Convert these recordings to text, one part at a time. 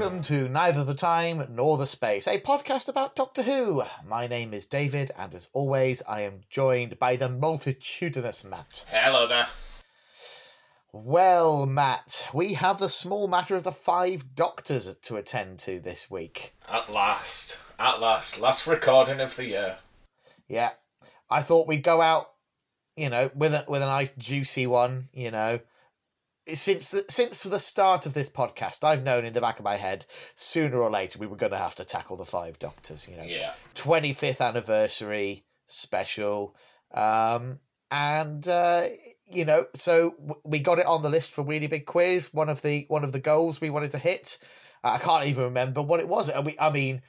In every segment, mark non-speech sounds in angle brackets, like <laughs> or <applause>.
Welcome to Neither the Time Nor the Space, a podcast about Doctor Who. My name is David, and as always, I am joined by the multitudinous Matt. Hello there. Well, Matt, we have the small matter of the five doctors to attend to this week. At last. At last. Last recording of the year. Yeah, I thought we'd go out, you know, with a with a nice juicy one. You know, since the, since the start of this podcast, I've known in the back of my head sooner or later we were going to have to tackle the five doctors. You know, Yeah. twenty fifth anniversary special, um, and uh, you know, so w- we got it on the list for really big quiz. One of the one of the goals we wanted to hit. I can't even remember what it was. And we, I mean.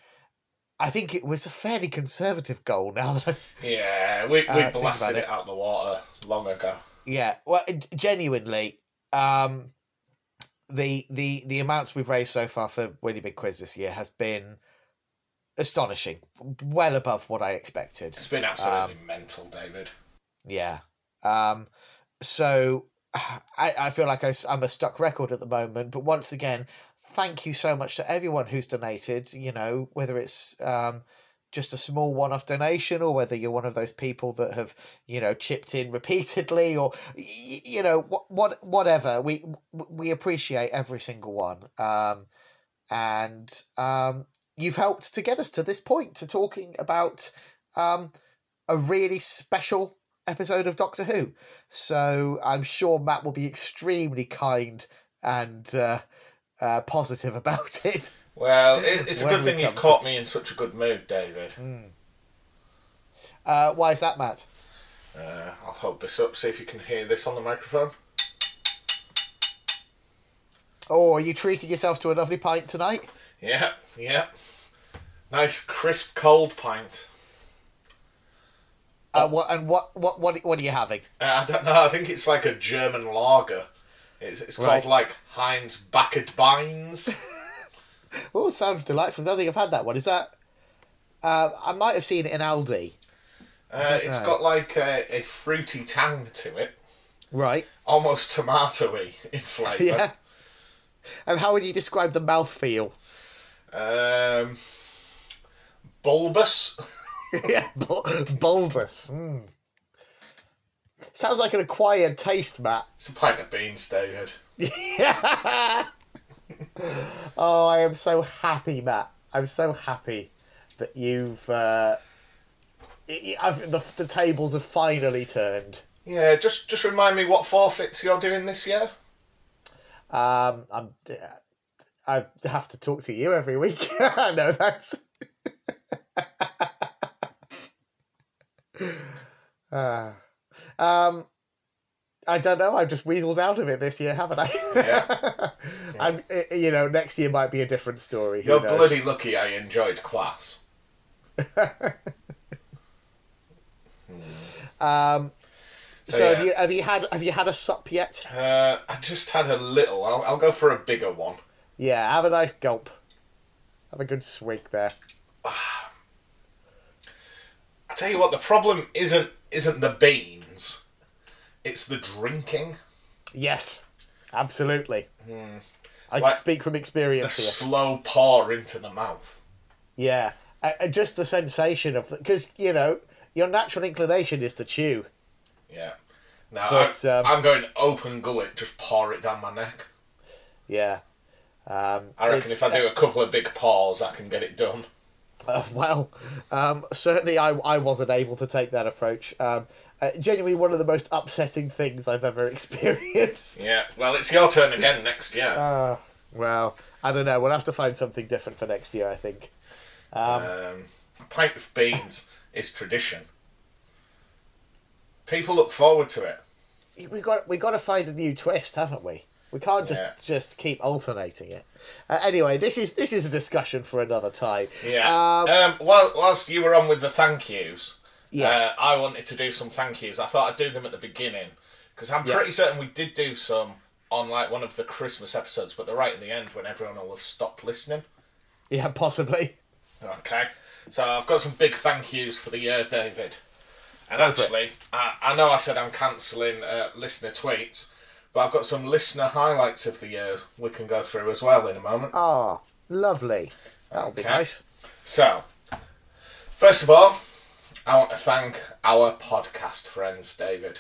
I think it was a fairly conservative goal now that I, <laughs> Yeah, we, we Uh, blasted it. it. out the water long ago. Yeah, well, genuinely, um, the the the amounts we've raised so far for Really Big Quiz this year has been astonishing, well above what I expected. It's been absolutely mental, David. Yeah. Um, so <sighs> I, I feel like I, am a stuck record at the moment, but once again, thank you so much to everyone who's donated, you know, whether it's um, just a small one off donation or whether you're one of those people that have, you know, chipped in <laughs> repeatedly or, you know, what, what whatever. We, we appreciate every single one. Um, and um, you've helped to get us to this point to talking about um, a really special episode of Doctor Who. So I'm sure Matt will be extremely kind and uh, uh, positive <laughs> about it. Well, <laughs> it, it's a good thing you've come to- caught me in such a good mood, David. Uh, why is that, Matt? Uh, I'll hold this up, see if you can hear this on the microphone. Oh, are you treating yourself to a lovely pint tonight? Yeah, yeah. Nice, crisp, cold pint. Uh, what and what what what what are you having? Uh, I don't know, I think it's like a German lager. It's, it's called like Heinz Baked Beans. <laughs> <laughs> Oh, sounds delightful. I don't think I've had that one. Is that? Uh, I might have seen it in Aldi. Uh, it's know. got like a, a fruity tang to it, Right. almost tomatoey in flavour. <laughs> Yeah. And how would you describe the mouthfeel? Um, bulbous. <laughs> yeah, bul- bulbous. Mm. Sounds like an acquired taste, Matt. It's a pint of beans, David. Yeah. Oh, I am so happy, Matt. I'm so happy that you've. Uh, I've, the, the tables have finally turned. Yeah, just just remind me what forfeits you're doing this year. Um, I'm. I have to talk to you every week. <laughs> no, that's. uh, <laughs> um, I don't know. I've just weaseled out of it this year, haven't I? Yeah. <laughs> I'm. uh, You know, next year might be a different story. Who You're knows? bloody lucky I enjoyed class. <laughs> Um. So, So, have you have you had have you had a sup yet? Uh, I just had a little. I'll, I'll go for a bigger one. Yeah, have a nice gulp. Have a good swig there. <sighs> I tell you what, the problem isn't isn't the beans. It's the drinking. Yes, absolutely. I Like, speak from The experience here. slow pour into the mouth. Yeah, uh, just the sensation of because you know your natural inclination is to chew. Yeah. Now But, I, um, I'm going open gullet, just pour it down my neck. Yeah. Um, I reckon if I do a couple of big pours, I can get it done. Uh, <laughs> well, um, certainly I, I wasn't able to take that approach. Um, uh, genuinely, one of the most upsetting things I've ever <laughs> experienced. Yeah. Well, it's your turn again next year. Uh, well, I don't know. We'll have to find something different for next year, I think. Um, Um, a pint of beans is tradition. People look forward to it. we got we got to find a new twist, haven't we? We can't just Yeah. just keep alternating it. Uh, anyway, this is this is a discussion for another time. Yeah. Um, Um, while, whilst you were on with the thank yous, Yes. uh, I wanted to do some thank yous. I thought I'd do them at the beginning because I'm Yeah. pretty certain we did do some on like one of the Christmas episodes, but they're right in the end when everyone will have stopped listening. yeah, possibly. Okay. So I've got some big thank yous for the year, David. And Go actually, I, I know I said I'm cancelling uh, listener tweets, but I've got some listener highlights of the year we can go through as well in a moment. Ah, Lovely. That'll be nice. So, first of all, I want to thank our podcast friends, David.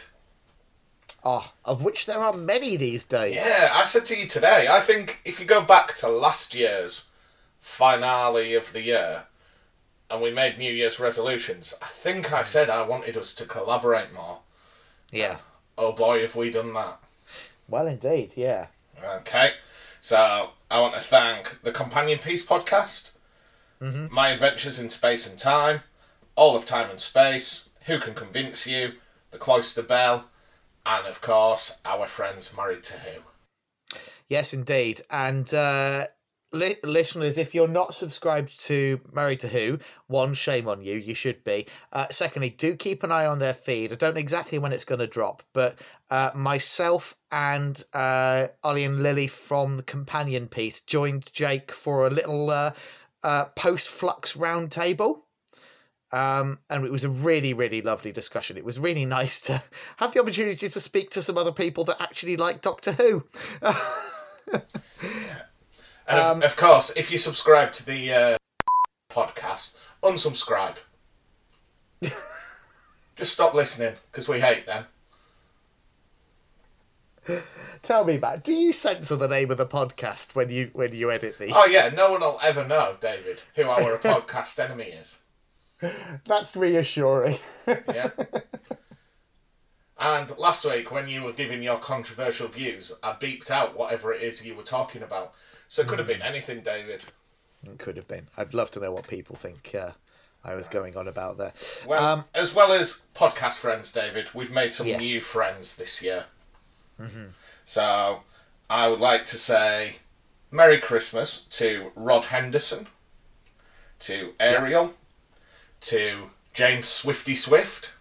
Oh, of which there are many these days. Yeah, I said to you today, I think if you go back to last year's finale of the year and we made New Year's resolutions, I think I said I wanted us to collaborate more. Yeah. Oh boy, have we done that. Well, indeed. Yeah. Okay, so I want to thank the Companion Piece podcast, mm-hmm. My Adventures in Space and Time, All of Time and Space, Who Can Convince You, The Cloister Bell, and of course, our friends Married to Who. Yes, indeed. And uh, li- listeners, if you're not subscribed to Married to Who, one, shame on you. You should be. Uh, secondly, do keep an eye on their feed. I don't know exactly when it's going to drop, but uh, myself and uh, Ollie and Lily from the companion piece joined Jake for a little uh, uh, post flux roundtable. Um, and it was a really, really lovely discussion. It was really nice to have the opportunity to speak to some other people that actually like Doctor Who. <laughs> And of, of course, if you subscribe to the uh, podcast, unsubscribe. <laughs> Just stop listening because we hate them. Tell me, Matt, do you censor the name of the podcast when you when you edit these? Oh yeah, no one will ever know, David, who our <laughs> podcast enemy is. <laughs> That's reassuring. Yeah. <laughs> And last week, when you were giving your controversial views, I beeped out whatever it is you were talking about. So it could have been anything, David. it could have been. I'd love to know what people think uh, I was going on about there. Well, Um, as well as podcast friends, David, we've made some Yes. new friends this year. So I would like to say Merry Christmas to Rod Henderson, to Ariel, to James Swifty Swift,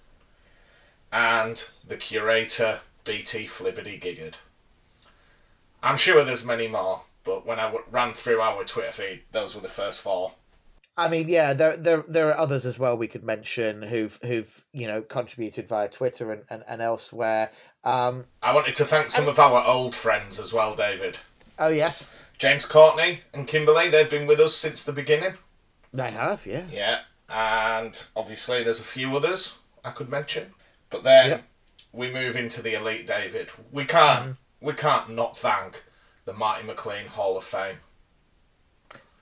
and the curator BT Flibbity Giggard. I'm sure there's many more, but when I w- ran through our Twitter feed, those were the first four. I mean, yeah, there there there are others as well we could mention who've who've you know contributed via Twitter and, and, and elsewhere. Um, I wanted to thank some of our old friends as well, David. oh yes, James Courtney and Kimberly, they've been with us since the beginning. they have. Yeah. Yeah, and obviously there's a few others I could mention. But then Yep. we move into the elite, David. We can't mm-hmm. we can't not thank the Marty McLean Hall of Fame.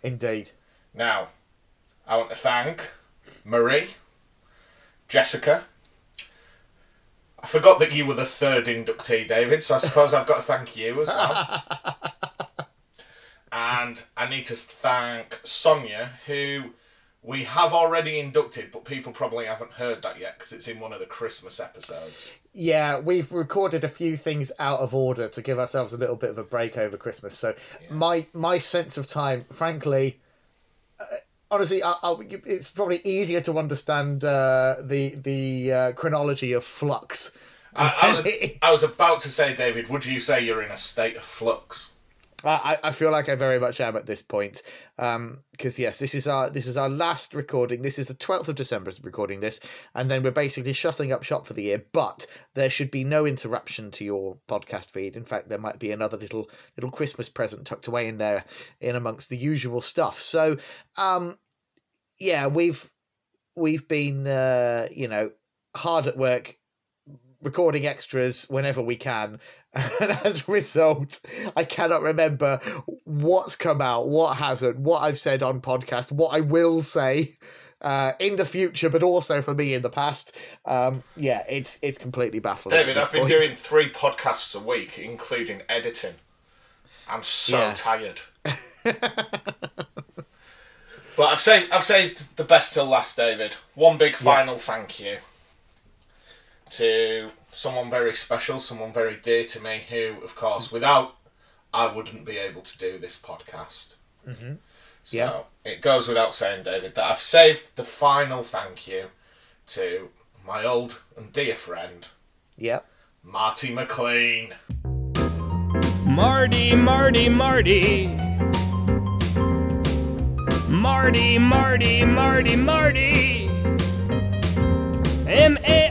Indeed. Now, I want to thank Marie, Jessica. I forgot that you were the third inductee, David, so I suppose I've got to thank you as well. <laughs> and I need to thank Sonia, who we have already inducted, but people probably haven't heard that yet because it's in one of the Christmas episodes. Yeah, we've recorded a few things out of order to give ourselves a little bit of a break over Christmas. So my my sense of time, frankly, uh, honestly, I, I, it's probably easier to understand uh, the the uh, chronology of Flux. I, I, was, <laughs> I was about to say, David, would you say you're in a state of flux? I, I feel like I very much am at this point, because yes, this is our this is our last recording. This is the twelfth of December recording this, and then we're basically shutting up shop for the year. But there should be no interruption to your podcast feed. In fact, there might be another little little Christmas present tucked away in there, in amongst the usual stuff. So, um, yeah, we've we've been uh, you know hard at work recording extras whenever we can <laughs> and as a result i cannot remember what's come out what hasn't what i've said on podcast what i will say uh, in the future but also for me in the past um, yeah it's it's completely baffling David, I've been point. doing three podcasts a week, including editing. I'm so Yeah. tired. <laughs> but I've saved I've saved the best till last, David. One big final thank you to someone very special, someone very dear to me, who, of course, without I wouldn't be able to do this podcast. Mm-hmm. So Yeah. it goes without saying, David, that I've saved the final thank you to my old and dear friend, yeah Marty McLean. Marty, Marty, Marty. Marty, Marty, Marty, Marty. M A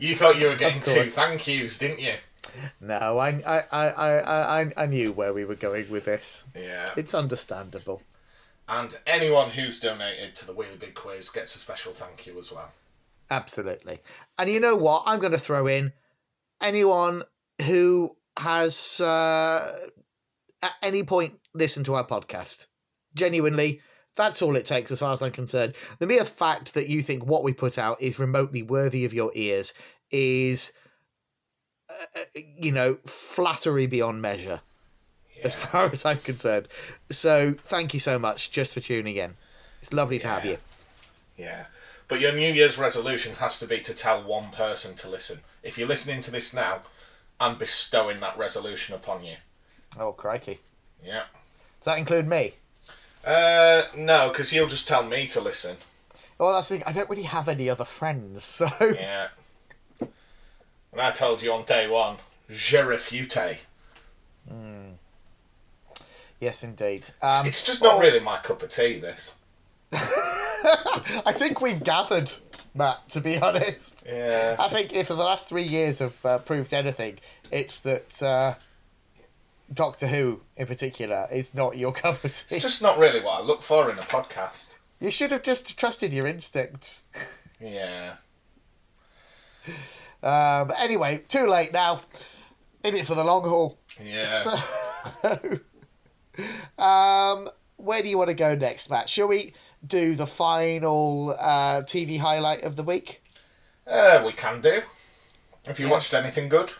You thought you were getting two thank yous, didn't you? No, I, I, I, I, I, knew where we were going with this. Yeah. It's understandable. And anyone who's donated to the Wheelie Big Quiz gets a special thank you as well. Absolutely. And you know what? I'm going to throw in anyone who has uh, at any point listened to our podcast. Genuinely, that's all it takes as far as I'm concerned. The mere fact that you think what we put out is remotely worthy of your ears is, uh, you know, flattery beyond measure. As far as I'm concerned. So thank you so much just for tuning in. It's lovely to have you. Yeah. But your New Year's resolution has to be to tell one person to listen. If you're listening to this now, I'm bestowing that resolution upon you. Oh, crikey. Yeah. Does that include me? Uh, no, because you'll just tell me to listen. Well, that's the thing. I don't really have any other friends, <laughs> so Yeah. And I told you on day one, je refute. yes, indeed. Um, it's just not really my cup of tea, this. <laughs> I think we've gathered, Matt. To be honest, Yeah. I think if the last three years have uh, proved anything, it's that uh, Doctor Who, in particular, is not your <laughs> cup of tea. It's just not really what I look for in a podcast. You should have just trusted your instincts. <laughs> Yeah. Um, but anyway, too late now. In it for the long haul. Yeah. <laughs> So, um, where do you want to go next, Matt? Shall we do the final uh, TV highlight of the week? Uh, we can do. Have you Yeah. watched anything good?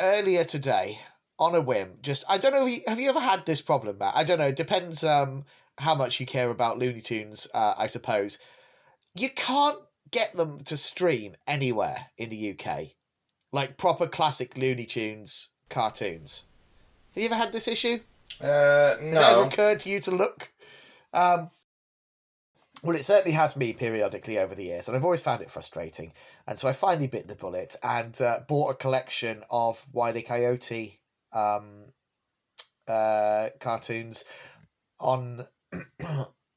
Earlier today, on a whim, just I don't know. If you, have you ever had this problem, Matt? I don't know. It depends um, how much you care about Looney Tunes, uh, I suppose. You can't get them to stream anywhere in the UK, like proper classic Looney Tunes cartoons. Have you ever had this issue? Uh, Has it ever occurred to you to look? Um, well, it certainly has me periodically over the years, and I've always found it frustrating. And so I finally bit the bullet and uh, bought a collection of Wile E. Coyote um, uh, cartoons on <clears throat>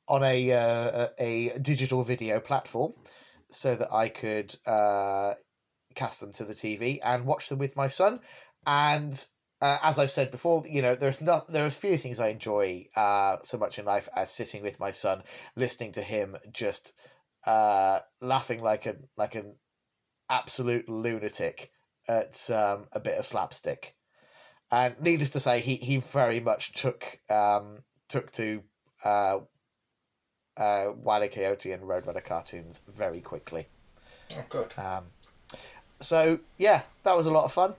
on a, uh, a digital video platform, so that I could uh, cast them to the TV and watch them with my son. And uh, as I've said before, you know, there's not there are few things I enjoy uh, so much in life as sitting with my son, listening to him just uh, laughing like a like an absolute lunatic at um, a bit of slapstick. And needless to say, he, he very much took um, took to uh, uh, Wile E. Coyote and Roadrunner cartoons very quickly. Oh, good. Um, so yeah, that was a lot of fun.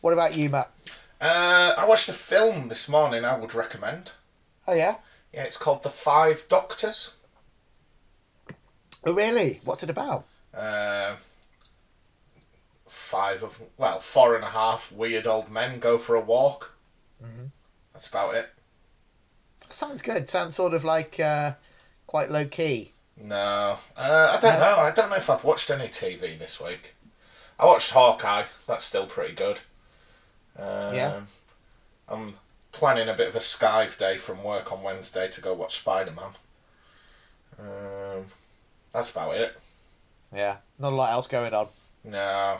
What about you, Matt? Uh, I watched a film this morning I would recommend. Oh yeah. Yeah, it's called The Five Doctors. Oh really? What's it about? Uh, five of, well, four and a half weird old men go for a walk. That's about it. Sounds good. Sounds sort of like uh, quite low key. No, uh, I don't No? know. I don't know if I've watched any TV this week. I watched Hawkeye. That's still pretty good. Um, Yeah. I'm planning a bit of a skive day from work on Wednesday to go watch Spider Man. Um, that's about it. Yeah, not a lot else going on. No.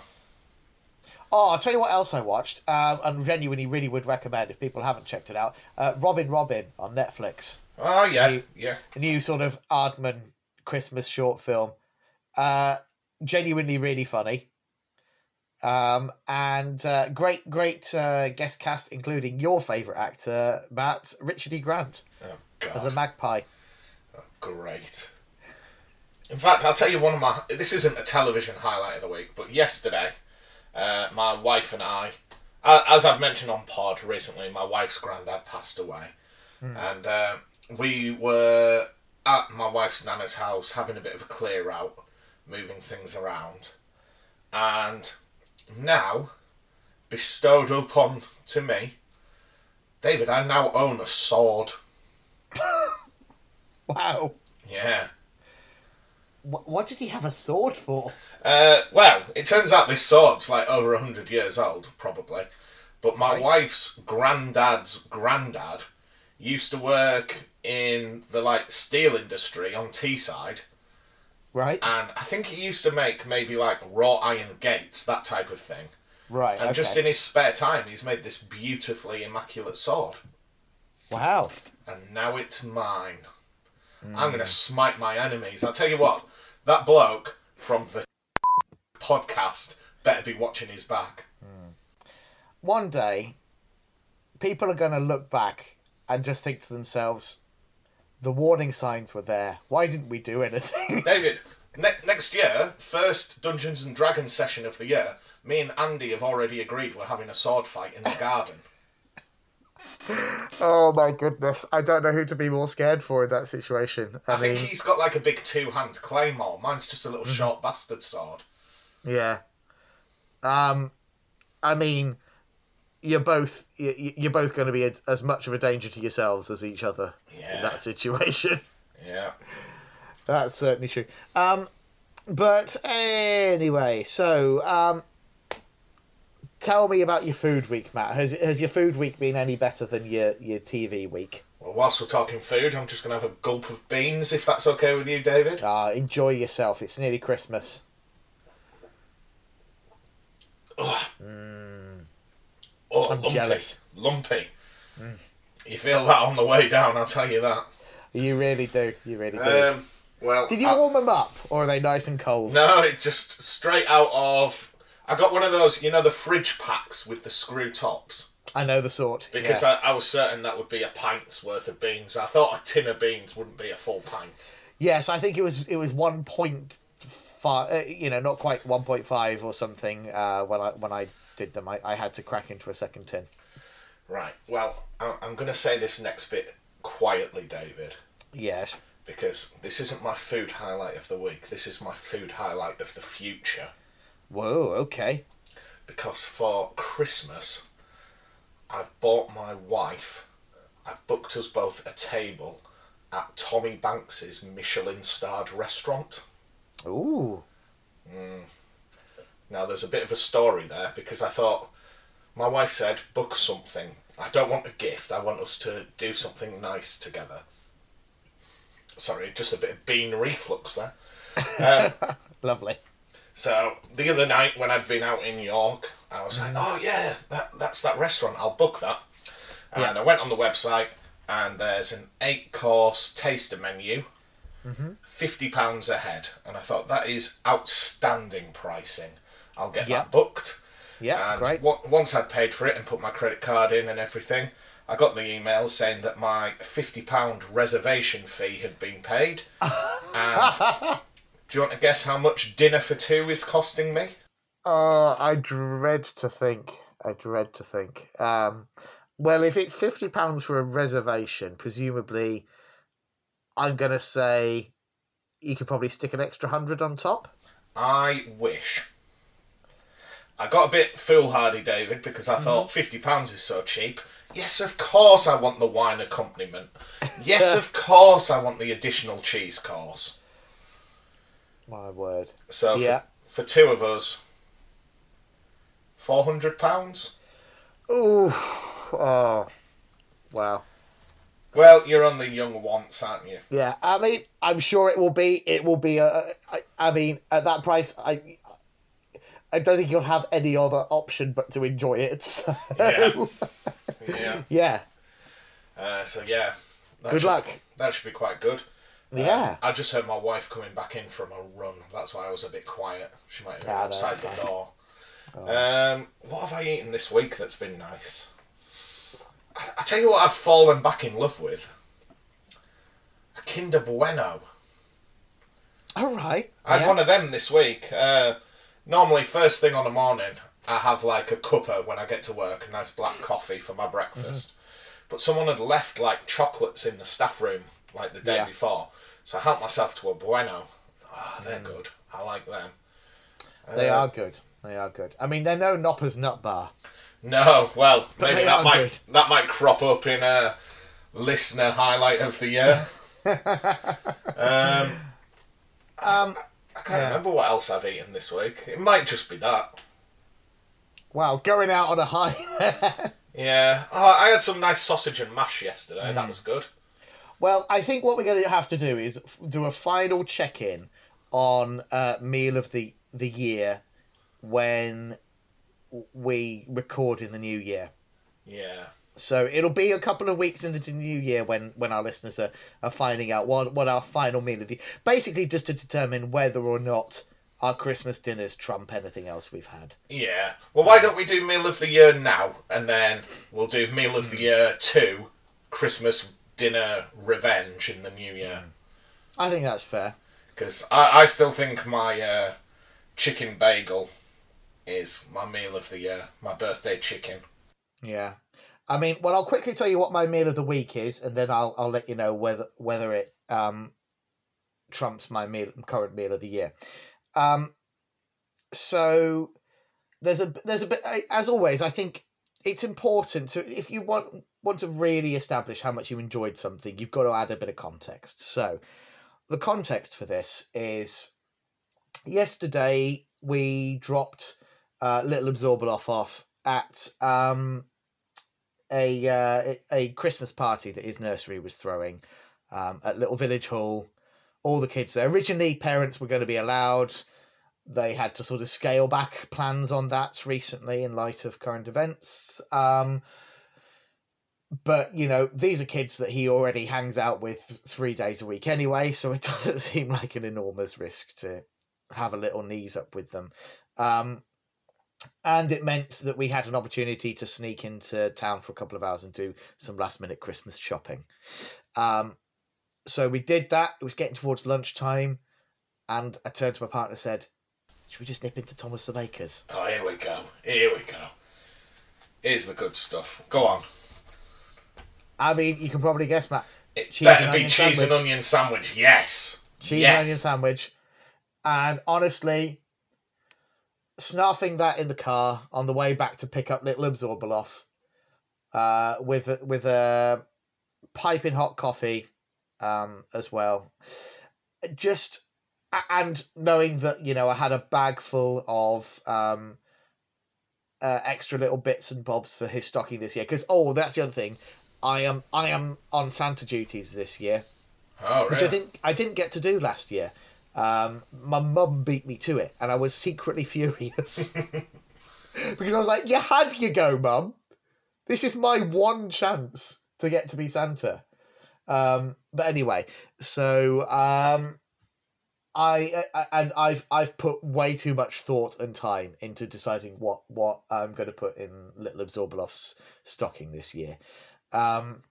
Oh, I'll tell you what else I watched, um, and genuinely really would recommend if people haven't checked it out. Uh, Robin Robin on Netflix, Oh yeah, You- yeah. a new sort of Aardman Christmas short film. Uh, genuinely really funny. Um, and uh, great, great uh, guest cast, including your favourite actor, Matt Richard E. Grant, Oh as a magpie. great. In fact, I'll tell you one of my. This isn't a television highlight of the week, but yesterday, uh, my wife and I, as I've mentioned on pod recently, my wife's granddad passed away, and uh, we were at my wife's nana's house having a bit of a clear out, moving things around, and now bestowed upon to me, David, I now own a sword. <laughs> Wow. Yeah. What, what did he have a sword for? Uh, well, it turns out this sword's like over a hundred years old, probably. But my Right. wife's granddad's granddad used to work in the like steel industry on Teesside, Right. and I think he used to make maybe like raw iron gates, that type of thing. Right. And okay. just in his spare time, he's made this beautifully immaculate sword. Wow. And now it's mine. I'm going to hmm. smite my enemies. I'll tell you what, that bloke from the <laughs> podcast better be watching his back. Hmm. One day, people are going to look back and just think to themselves, the warning signs were there. Why didn't we do anything? <laughs> David, ne- next year, first Dungeons and Dragons session of the year, me and Andy have already agreed we're having a sword fight in the garden. <laughs> oh my goodness. I don't know who to be more scared for in that situation. I, I think mean, he's got like a big two hand claymore. Mine's just a little short bastard sword. yeah. Um, I mean, you're both you- you're both going to be as- much of a danger to yourselves as each other in that situation. <laughs> Yeah. That's certainly true. Um, but anyway, so um, tell me about your food week, Matt. Has has your food week been any better than your your TV week? Well, whilst we're talking food, I'm just going to have a gulp of beans, if that's okay with you, David. Uh, enjoy yourself. It's nearly Christmas. Ugh. Oh, I'm lumpy. jealous. Lumpy. You feel that on the way down, I'll tell you that. You really do. You really do. Um, well, Did you I- warm them up, or are they nice and cold? No, it just straight out of. I got one of those, you know, the fridge packs with the screw tops. I know the sort. Because yeah. I, I was certain that would be a pint's worth of beans. I thought a tin of beans wouldn't be a full pint. yes, I think it was it was one point five. Uh, you know, not quite one point five or something. Uh, when I when I did them, I, I had to crack into a second tin. Right. Well, I- I'm going to say this next bit quietly, David, Yes. because this isn't my food highlight of the week. This is my food highlight of the future. Whoa. Okay. Because for Christmas, I've bought my wife, I've booked us both a table at Tommy Banks's Michelin starred restaurant. Ooh. Mm. Now, there's a bit of a story there because I thought, my wife said, book something. I don't want a gift, I want us to do something nice together. Sorry, just a bit of bean reflux there. <laughs> Um, Lovely. so, the other night when I'd been out in York, I was like, oh yeah, that, that's that restaurant, I'll book that. And Yeah. I went on the website, and there's an eight course taster menu, £50 a head. And I thought, that is outstanding pricing. I'll get Yeah. that booked. Yeah. And great. wa- once I'd paid for it and put my credit card in and everything, I got the email saying that my £50 reservation fee had been paid. <laughs> and do you want to guess how much dinner for two is costing me? Oh, I dread to think. I dread to think. Um, well, if it's fifty pounds for a reservation, presumably, I'm gonna say you could probably stick an extra hundred on top. I wish. I got a bit foolhardy, David, because I mm-hmm. thought £50 is so cheap. Yes, of course I want the wine accompaniment. Yes, of <laughs> course I want the additional cheese course. My word. So Yeah. for, for two of us, £400? Ooh. Oh. Wow. Well, you're on the young once, aren't you? Yeah. I mean, I'm sure it will be. It will be a. I, I mean, at that price, I. I don't think you'll have any other option but to enjoy it. So. Yeah. Yeah. <laughs> yeah. Uh, so yeah. Good should- luck. That should be quite good. Uh, Yeah. I just heard my wife coming back in from a run. That's why I was a bit quiet. She might have been Ah, outside the fine. door. Um, what have I eaten this week that's been nice? I, I tell you what, I've fallen back in love with a Kinder Bueno. All right. I had yeah. one of them this week. Uh, normally, first thing on the morning, I have like a cuppa when I get to work, a nice black coffee for my breakfast. But someone had left like chocolates in the staff room like the day Yeah. before, so I helped myself to a Bueno. Ah, they're good. I like them. They Uh, are good. They are good. I mean, they're no Nopper's Nut Bar. No, well, But maybe that might that might crop up in a listener highlight of the year. <laughs> um, Um, I can't Yeah. remember what else I've eaten this week. It might just be that. wow, going out on a high. <laughs> Yeah, oh, I had some nice sausage and mash yesterday. Mm. That was good. well, I think what we're going to have to do is f- do a final check in on uh, meal of the the year when we record in the new year. Yeah. So it'll be a couple of weeks into the new year when, when our listeners are, are finding out what what our final meal of the basically just to determine whether or not our Christmas dinners trump anything else we've had. Yeah. Well, why don't we do meal of the year now, and then we'll do meal of the year two, Christmas dinner revenge in the new year. I think that's fair. Because I, I still think my uh, chicken bagel is my meal of the year, my birthday chicken. Yeah. I mean, well, I'll quickly tell you what my meal of the week is, and then I'll I'll let you know whether whether it um trumps my meal current meal of the year. Um, so there's a there's a bit as always. I think it's important to if you want want to really establish how much you enjoyed something, you've got to add a bit of context. So the context for this is yesterday we dropped uh, little Abzorbaloff off at um, a uh, a Christmas party that his nursery was throwing um, at Little Village Hall. All the kids there. Originally, parents were going to be allowed. They had to sort of scale back plans on that recently in light of current events. Um, but you know, these are kids that he already hangs out with three days a week anyway, so it <laughs> doesn't seem like an enormous risk to have a little knees up with them. Um, and it meant that we had an opportunity to sneak into town for a couple of hours and do some last minute Christmas shopping. Um, so we did that. It was getting towards lunchtime, and I turned to my partner and said, "Should we just nip into Thomas the Baker's?" Oh, here we go. Here we go. Here's the good stuff. Go on. I mean, you can probably guess, Matt. It Cheese better be cheese and onion sandwich. Yes. cheese yes. and onion sandwich. And honestly, snarfing that in the car on the way back to pick up little Abzorbaloff, uh, with a, with a piping hot coffee, um, as well. Just and knowing that you know I had a bag full of um, uh, extra little bits and bobs for his stocking this year. Because oh, that's the other thing. I am I am on Santa duties this year Oh, which I didn't I didn't get to do last year. Um, my mum beat me to it, and I was secretly furious <laughs> because I was like, "You had your go, mum. This is my one chance to get to be Santa." Um, but anyway, so um, I, I and I've I've put way too much thought and time into deciding what what I'm going to put in Little Abzorbaloff's stocking this year. Um,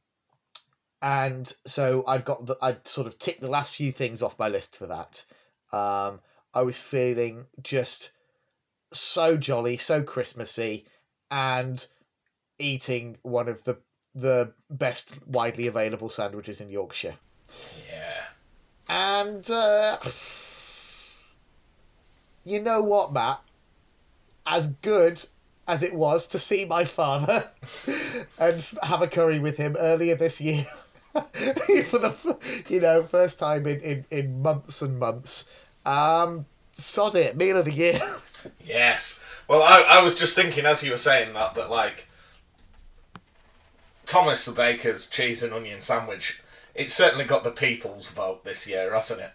and so I'd got the I'd sort of ticked the last few things off my list for that. Um, I was feeling just so jolly, so Christmassy, and eating one of the the best widely available sandwiches in Yorkshire. Yeah. And uh, you know what, Matt? As good as it was to see my father <laughs> and have a curry with him earlier this year <laughs> <laughs> for the you know first time in, in, in months and months. Um, sod it, meal of the year. <laughs> Yes. Well, I, I was just thinking as you were saying that that like Thomas the Baker's cheese and onion sandwich. It's certainly got the people's vote this year, hasn't it?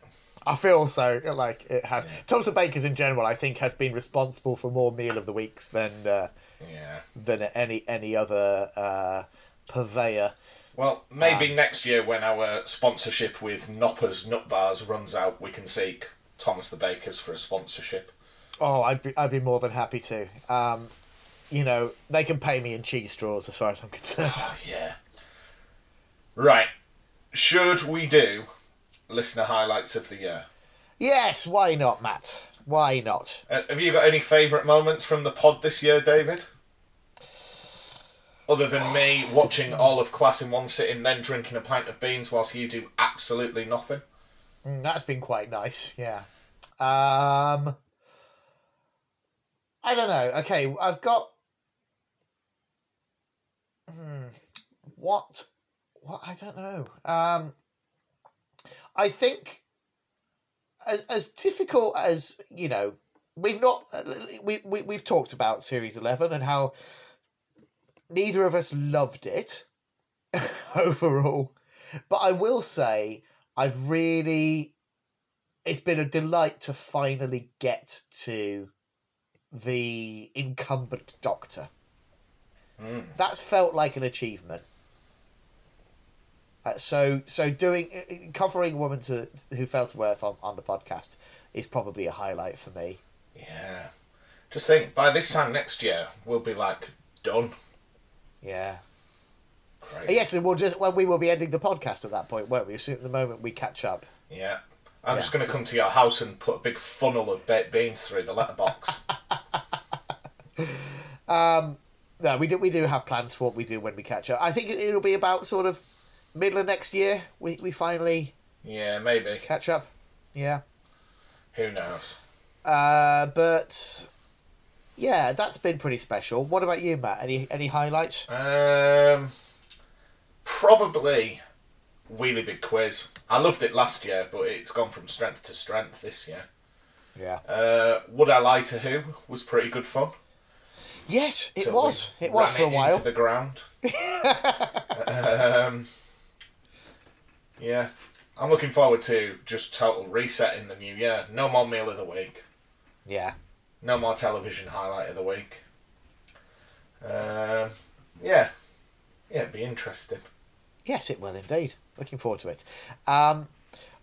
I feel so like it has. Thomas the Bakers in general, I think, has been responsible for more meal of the weeks than uh, Yeah. than any any other uh, purveyor. Well, maybe next year when our sponsorship with Noppers Nut Bars runs out, we can seek Thomas the Baker's for a sponsorship. Oh, I'd be I'd be more than happy to. Um, you know, they can pay me in cheese straws as far as I'm concerned. Oh, yeah. Right. Should we do listener highlights of the year? yes, why not, Matt? Why not? Uh, have you got any favourite moments from the pod this year, David? Other than me watching all of class in one sitting, then drinking a pint of beans whilst you do absolutely nothing. Mm, that's been quite nice. Yeah. Um, I don't know. Okay, I've got. Hmm, what? What? I don't know. Um, I think as as difficult as you know, we've not we we we've talked about Series Eleven and how neither of us loved it <laughs> overall, but I will say I've really it's been a delight to finally get to the incumbent doctor. Mm. That's felt like an achievement. Uh, so so doing uh, covering woman to who fell to earth on, on the podcast is probably a highlight for me. Yeah. Just think, by this time next year, we'll be like done. Yeah. Great. Yes, and we'll just well we will be ending the podcast at that point, won't we? Assuming the moment we catch up. Yeah. I'm Yeah, just going to come to your house and put a big funnel of baked beans through the letterbox. <laughs> um, No, we do we do have plans for what we do when we catch up. I think it, it'll be about sort of middle of next year. We we finally yeah, maybe. catch up. Yeah. Who knows? Uh, but yeah, that's been pretty special. What about you, Matt? Any any highlights? Um, probably Wheelie Big Quiz. I loved it last year, but it's gone from strength to strength this year. Yeah. Uh, Would I Lie to Who was pretty good fun. Yes, it Till was. It was for a it while. Into the ground. <laughs> um, yeah, I'm looking forward to just total reset in the new year. No more meal of the week. Yeah. No more television highlight of the week. Um, yeah, yeah, it'd be interesting. Yes, it will indeed. Looking forward to it. Um,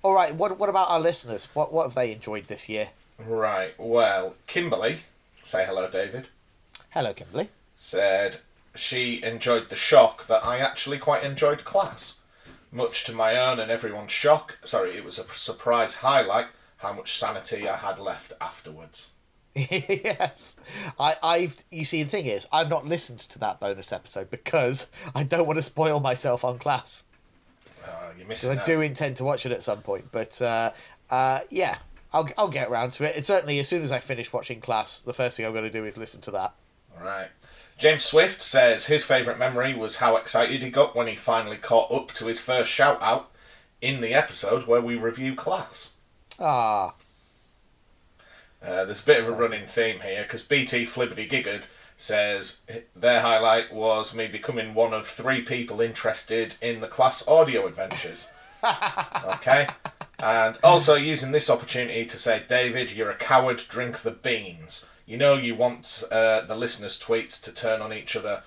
all right. What what about our listeners? What what have they enjoyed this year? Right. Well, Kimberly, say hello, David. Hello, Kimberly. said she enjoyed the shock that I actually quite enjoyed class. Much to my own and everyone's shock, sorry, it was a surprise highlight how much sanity I had left afterwards. <laughs> yes, I I've you see the thing is I've not listened to that bonus episode because I don't want to spoil myself on class. Uh, you're missing I out. do intend to watch it at some point, but uh, uh, yeah, I'll I'll get around to it. And certainly, as soon as I finish watching class, the first thing I'm going to do is listen to that. Right. James Swift says his favourite memory was how excited he got when he finally caught up to his first shout out in the episode where we review class. Ah, Uh, there's a bit of a running theme here because BT Flibbity Giggard says their highlight was me becoming one of three people interested in the class audio adventures. <laughs> okay? And also using this opportunity to say, David, you're a coward, drink the beans. You know you want uh, the listeners' tweets to turn on each other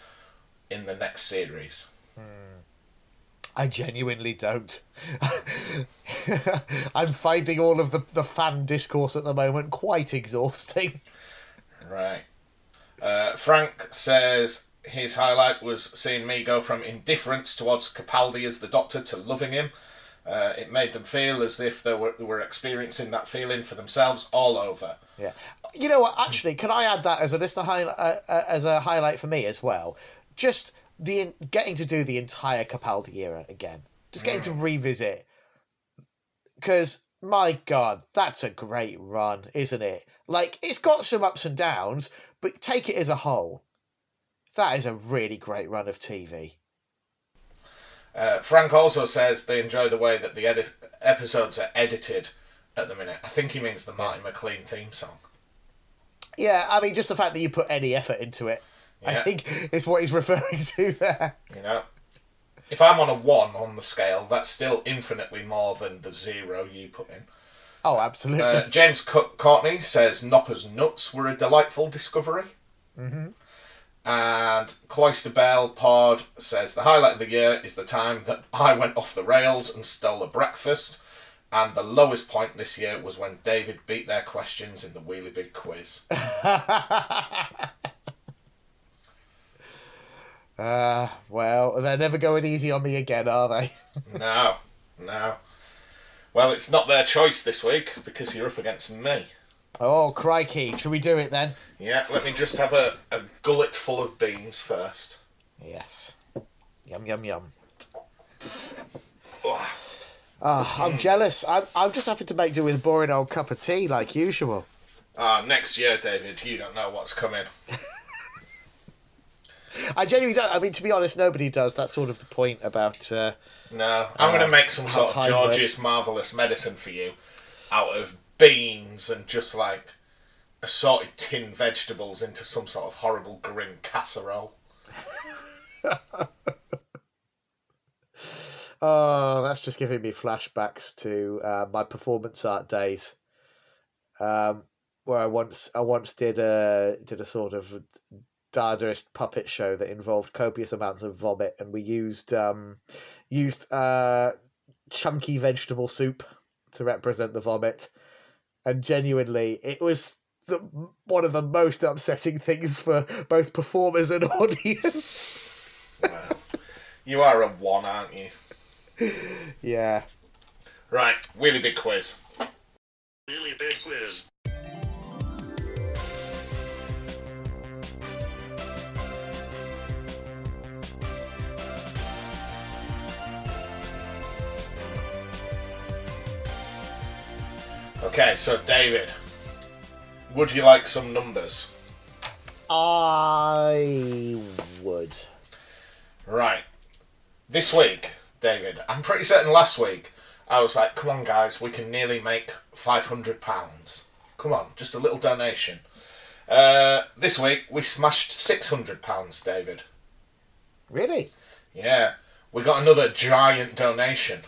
in the next series. I genuinely don't. <laughs> I'm finding all of the, the fan discourse at the moment quite exhausting. Right. Uh, Frank says his highlight was seeing me go from indifference towards Capaldi as the Doctor to loving him. Uh, it made them feel as if they were, were experiencing that feeling for themselves all over. Yeah, you know what? Actually, can I add that as a listener highlight uh, uh, as a highlight for me as well? Just the getting to do the entire Capaldi era again, just getting to revisit. Because my God, that's a great run, isn't it? Like it's got some ups and downs, but take it as a whole. That is a really great run of TV. Uh, Frank also says they enjoy the way that the edit- episodes are edited at the minute. I think he means the Martin McLean theme song. Yeah, I mean, just the fact that you put any effort into it, I think is what he's referring to there. You know, if I'm on a one on the scale, that's still infinitely more than the zero you put in. Oh, absolutely. Uh, James Co- Courtney says Nopper's nuts were a delightful discovery. Mm-hmm. And Cloister Bell Pod says the highlight of the year is the time that I went off the rails and stole a breakfast. And the lowest point this year was when David beat their questions in the Wheelie Big quiz. <laughs> Uh, well, they're never going easy on me again, are they? <laughs> no, no. Well, it's not their choice this week because you're up against me. Oh, crikey. Should we do it then? Yeah, let me just have a, a gullet full of beans first. Yes. Yum, yum, yum. Ah, I'm jealous. I'm, I'm just having to make do with a boring old cup of tea like usual. Ah, next year, David, you don't know what's coming. <laughs> <laughs> I genuinely don't. I mean, to be honest, nobody does. That's sort of the point about. Uh, No, I'm going Uh, to make some sort of George's works. marvelous medicine for you, out of beans and just like assorted tin vegetables into some sort of horrible grim casserole. <laughs> Oh, that's just giving me flashbacks to uh, my performance art days, um, where I once I once did a did a sort of Dadaist puppet show that involved copious amounts of vomit, and we used um, used uh, chunky vegetable soup to represent the vomit, and genuinely, it was the, one of the most upsetting things for both performers and <laughs> audience. Well, you are a one, aren't you? yeah. Right, really big quiz. Really big quiz. Okay, so David, would you like some numbers? I would. Right. This week, David, I'm pretty certain last week I was like, come on, guys, we can nearly make £500. Come on, just a little donation. Uh, this week, we smashed £600, David. Really? Yeah, we got another giant donation.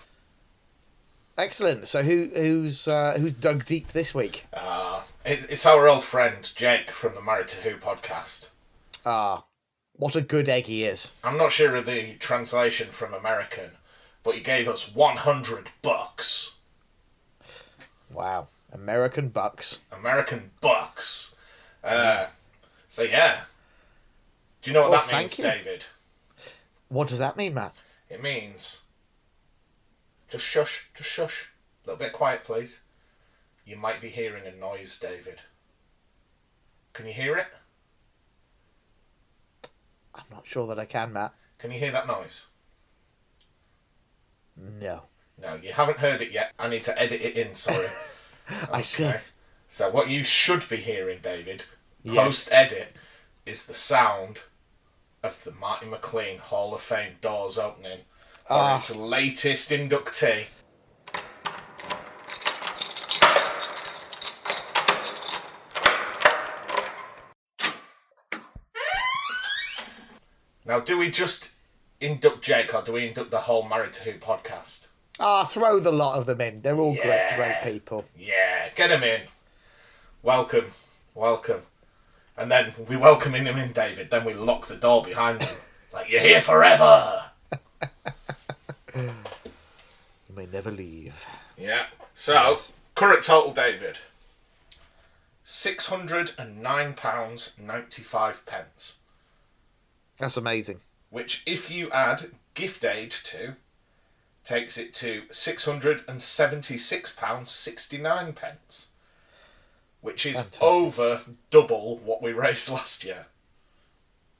Excellent. So who who's uh, who's dug deep this week? Uh, it, it's our old friend Jake from the Married to Who podcast. Ah, what a good egg he is. I'm not sure of the translation from American, but he gave us 100 bucks. Wow. American bucks. American bucks. Uh, so yeah. Do you know what Well, that means. David? What does that mean, Matt? It means just shush, just shush. A little bit quiet, please. You might be hearing a noise, David. Can you hear it? I'm not sure that I can, Matt. Can you hear that noise? No. No, you haven't heard it yet. I need to edit it in, sorry. <laughs> I see. So what you should be hearing, David, post edit, is the sound of the Marty McLean Hall of Fame doors opening for Ah. its latest inductee. Now, do we just induct Jake or do we induct the whole Married to Who podcast? Ah, throw the lot of them in. They're all great, Yeah. great people. Yeah, get them in. Welcome, welcome. And then we welcome him in, David. Then we lock the door behind him. <laughs> like, you're here forever. <laughs> May never leave. Yeah. So, current total, David. £609.95. pence, That's amazing. Which, if you add gift aid to, takes it to £676.69. pence, Which is Fantastic. over double what we <laughs> raised last year.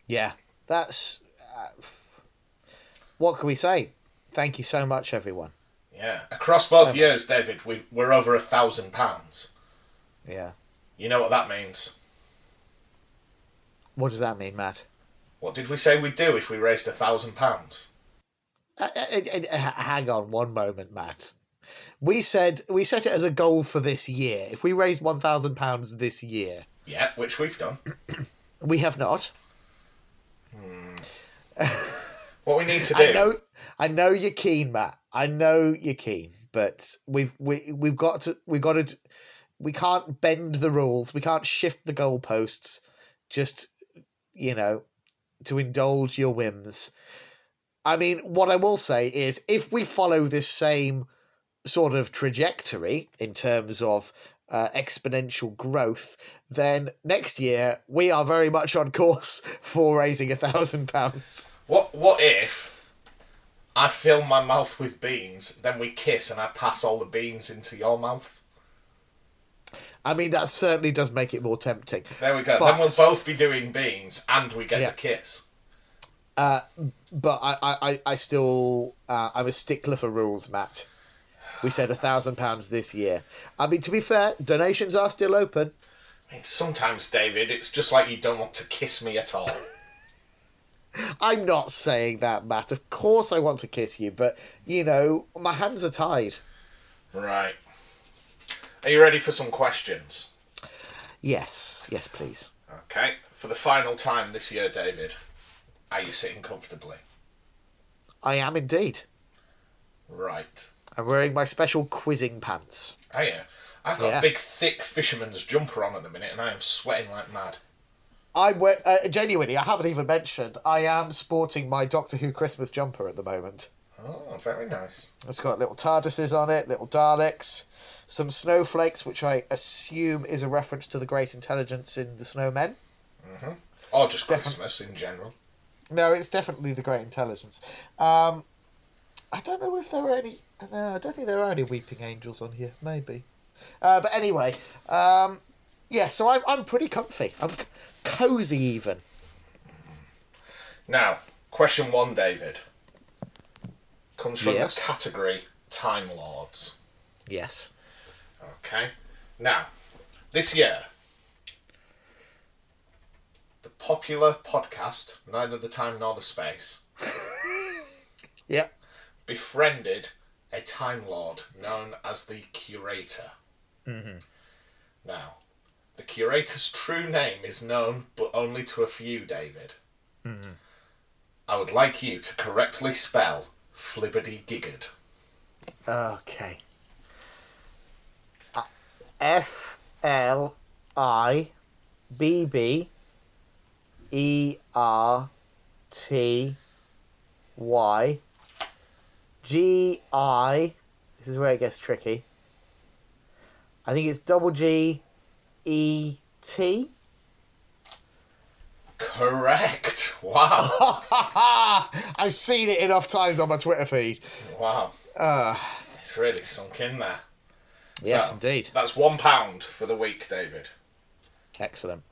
Yeah, that's. Uh, what can we say? Thank you so much, everyone. Yeah. Across both Seven. years, David, we, we're over a thousand pounds. Yeah. You know what that means? What does that mean, Matt? What did we say we'd do if we raised a thousand pounds? Uh, uh, uh, hang on one moment, Matt. We said we set it as a goal for this year. If we raised one thousand pounds this year, Yeah, which we've done. <clears throat> we have not. What we need to <laughs> do. I know, I know you're keen, Matt. I know you're keen, but we've we we've got to we got to we can't bend the rules. We can't shift the goalposts. Just you know, to indulge your whims. I mean, what I will say is, if we follow this same sort of trajectory in terms of uh, exponential growth, then next year we are very much on course <laughs> for raising a thousand pounds. What What if I fill my mouth with beans, then we kiss, and I pass all the beans into your mouth? I mean, that certainly does make it more tempting. There we go. But- then we'll both be doing beans, and we get Yeah. the kiss. Uh, but I, I, I- I still, uh, I'm a stickler for rules, Matt. We said a thousand pounds this year. I mean, to be fair, donations are still open. I mean, sometimes, David, it's just like you don't want to kiss me at all. <laughs> I'm not saying that, Matt. Of course, I want to kiss you, but you know, my hands are tied. right. Are you ready for some questions? Yes, yes, please. Okay. For the final time this year, David, are you sitting comfortably? I am indeed. Right. I'm wearing my special quizzing pants. Oh yeah. I've got Yeah. a big, thick fisherman's jumper on at the minute, and I am sweating like mad. I'm uh, genuinely. I haven't even mentioned. I am sporting my Doctor Who Christmas jumper at the moment. Oh, very nice. It's got little TARDISes on it, little Daleks, some snowflakes, which I assume is a reference to the great intelligence in the snowmen. Or just Defin- Christmas in general. No, it's definitely the great intelligence. Um, I don't know if there are any. No, I don't think there are any weeping angels on here. Maybe. Uh, but anyway, um, yeah. So I'm I'm pretty comfy. I'm cozy even. Now, question one, David, comes from Yes. the category Time Lords. Yes. Okay. Now, this year, the popular podcast, Neither the Time Nor the Space, <laughs> Yep. befriended a Time Lord known as the Curator. Mm-hmm. Now, the Curator's true name is known but only to a few, David. Mm-hmm. I would like you to correctly spell Flibbity Giggard. Okay. Uh, F L I B B E R T Y G I. This is where it gets tricky. I think it's double G E T. Correct. Wow. <laughs> I've seen it enough times on my Twitter feed. wow. Uh, It's really sunk in there. yes, So, indeed. That's one pound for the week, David. Excellent.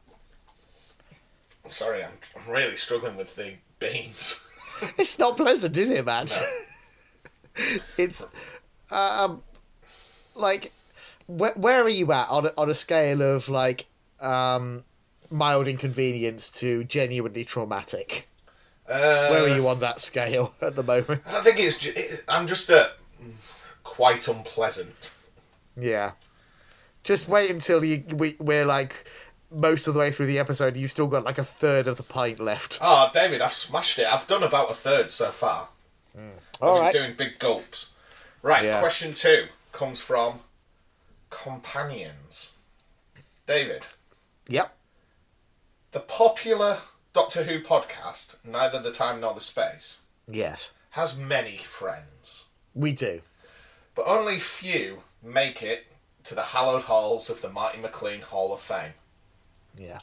I'm sorry, I'm, I'm really struggling with the beans. <laughs> It's not pleasant, is it, man? No. <laughs> it's um like where, where are you at on a, on a scale of like um mild inconvenience to genuinely traumatic? Uh, Where are you on that scale <laughs> at the moment? I think it's. It, I'm just at quite unpleasant. Yeah. Just wait until you we we're like most of the way through the episode you've still got like a third of the pint left. Oh, David, I've smashed it. I've done about a third so far. All I've right. been doing big gulps. Right, Yeah. question two comes from companions. David, Yep. the popular Doctor Who podcast, Neither the Time Nor the Space, Yes. has many friends, We do. but only few make it to the hallowed halls of the Marty McLean Hall of Fame. Yeah.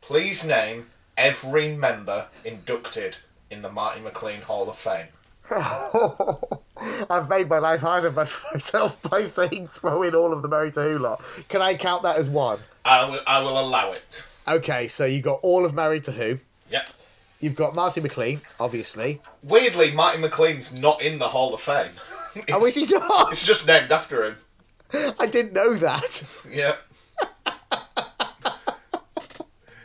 Please name every member inducted in the Marty McLean Hall of Fame. <laughs> I've made my life harder by <laughs> myself by saying throw in all of the Married to Who lot. Can I count that as one? I will, I will allow it. Okay, so you got all of Married to Who. Yep. You've got Marty McLean, obviously. Weirdly, Marty McLean's not in the Hall of Fame. It's, <laughs> Oh, is he not? it's just named after him. I didn't know that. Yeah.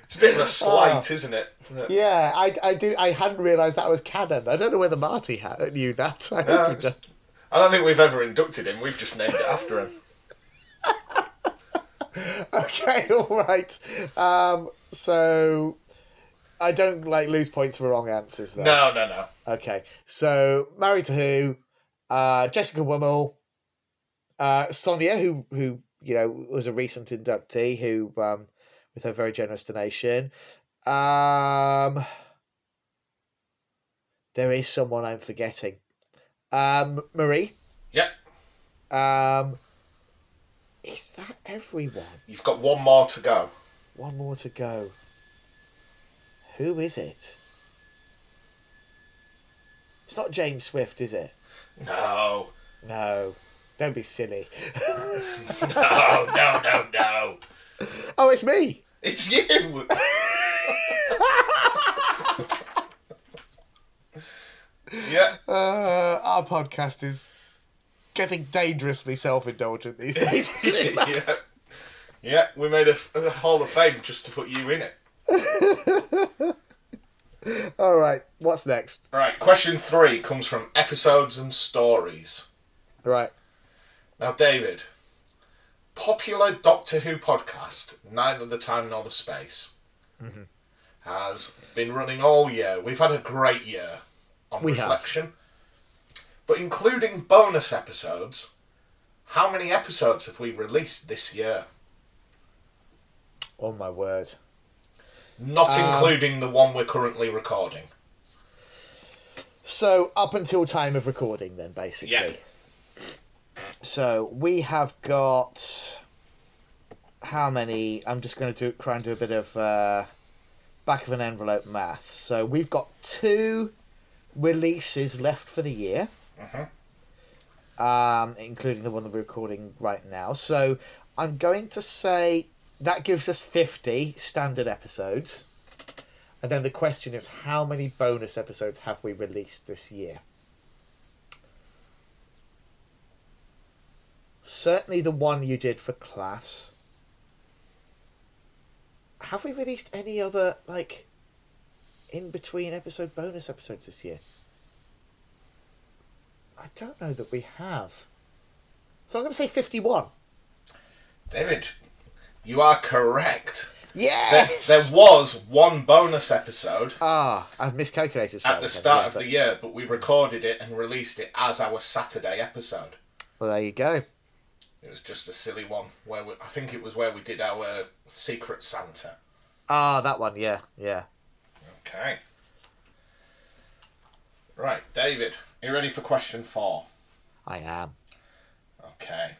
it's a bit of a slight, ah. isn't it? Yeah, I, I do. I hadn't realised that was canon. I don't know whether Marty had, knew that. <laughs> I hope No, he it's- does. I don't think we've ever inducted him. We've just named it after him. <laughs> Okay, <laughs> all right. Um, so I don't like lose points for wrong answers. Though. No, no, no. Okay, so Married to Who, uh, Jessica Wummel, uh, Sonia, who who you know was a recent inductee, who um, with her very generous donation. Um, there is someone I'm forgetting. Um, Marie. Yep. Um, is that everyone? You've got one more to go. One more to go. Who is it? It's not James Swift, is it? No. No. Don't be silly. <laughs> No, no, no, no. Oh, it's me. It's you. <laughs> <laughs> yeah. Uh, our podcast is getting dangerously self-indulgent these days. <laughs> yeah. Yeah, we made a, a Hall of Fame just to put you in it. <laughs> All right. What's next? All right, question three comes from episodes and stories. Right. Now, David, popular Doctor Who podcast, Neither the Time Nor the Space, has been running all year. We've had a great year on We have. reflection. But including bonus episodes, how many episodes have we released this year? Oh my word. Not Um, including the one we're currently recording. So up until time of recording, then basically. Yeah. So we have got how many? I'm just going to do try and do a bit of uh, back of an envelope math. So we've got two releases left for the year, um, including the one that we're recording right now. So I'm going to say that gives us 50 standard episodes. And then the question is, how many bonus episodes have we released this year? Certainly the one you did for class. Have we released any other, like, in between episode bonus episodes this year? I don't know that we have. So I'm going to say 51. David, you are correct. There, Yes! there was one bonus episode Ah, I've miscalculated. at the start of the year, but we recorded it and released it as our Saturday episode. Well, there you go. It was just a silly one where we, I think it was where we did our Secret Santa. Ah, that one, yeah, yeah. Okay. Right, David, are you ready for question four? I am. Okay.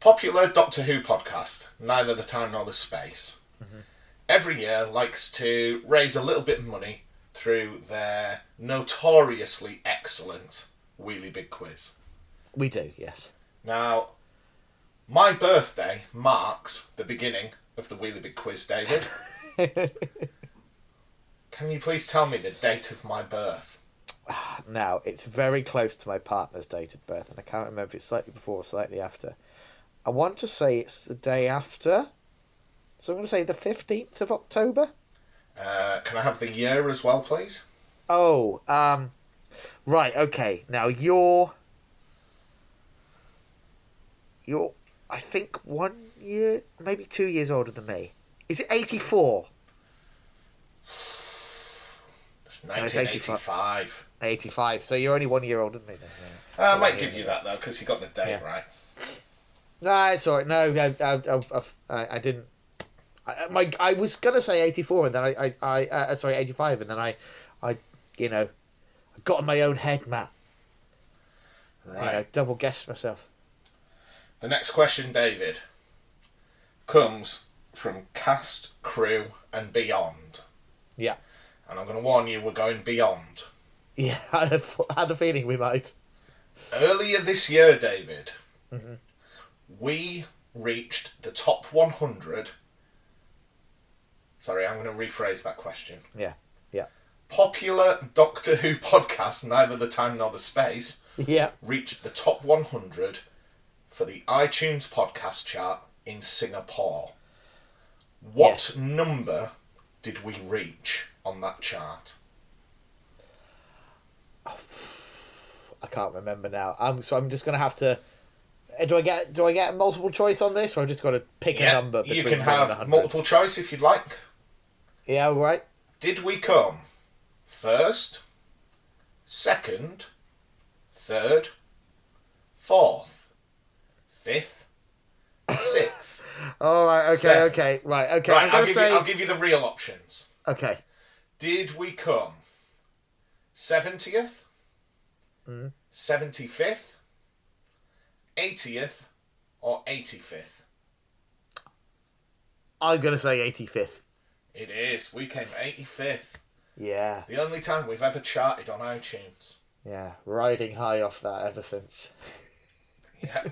Popular Doctor Who podcast, Neither the Time Nor the Space, every year likes to raise a little bit of money through their notoriously excellent Wheelie Big Quiz. We do, yes. Now, my birthday marks the beginning of the Wheelie Big Quiz, David. <laughs> Can you please tell me the date of my birth? <sighs> Now, it's very close to my partner's date of birth, and I can't remember if it's slightly before or slightly after. I want to say it's the day after. So I'm going to say the 15th of October. Uh, can I have the year as well, please? Oh, um, right, okay. Now, you're. You're, I think, one year, maybe two years older than me. Is it 84? It's 85. 1985. 85, so you're only one year older than me then. Yeah. Uh, I might give you that though, because you got the date Yeah. right. No, it's all right. No, I, I, I, I, didn't. I, my, I was gonna say eighty four, and then I, I, I uh, sorry, eighty five, and then I, I, you know, I got in my own head, Matt. You know, double guessed myself. The next question, David, comes from cast, crew, and beyond. Yeah, And I'm going to warn you, we're going beyond. yeah. <laughs> I had a feeling we might. Earlier this year, David, Mm-hmm. we reached the top 100. Sorry, I'm going to rephrase that question. Yeah, yeah, Popular Doctor Who <laughs> podcast, Neither the Time Nor the Space, yeah. reached the top 100 for the iTunes podcast chart in Singapore. What number did we reach on that chart? I can't remember now. Um, so I'm just gonna have to. uh, Do I get do I get a multiple choice on this, or I just got to pick a number? you can have 100? multiple choice if you'd like. Yeah, right. Did we come first, second, third, fourth, fifth, sixth? <laughs> All right. Okay. Seven. Okay. Right. Okay. right, I'm I'll gonna give, say. you, I'll give you the real options. Okay. Did we come 70th, Mm-hmm. 75th, 80th, or 85th? I'm gonna say 85th. It is. We came 85th. Yeah, The only time we've ever charted on iTunes. yeah, riding high off that ever since. <laughs> Yeah.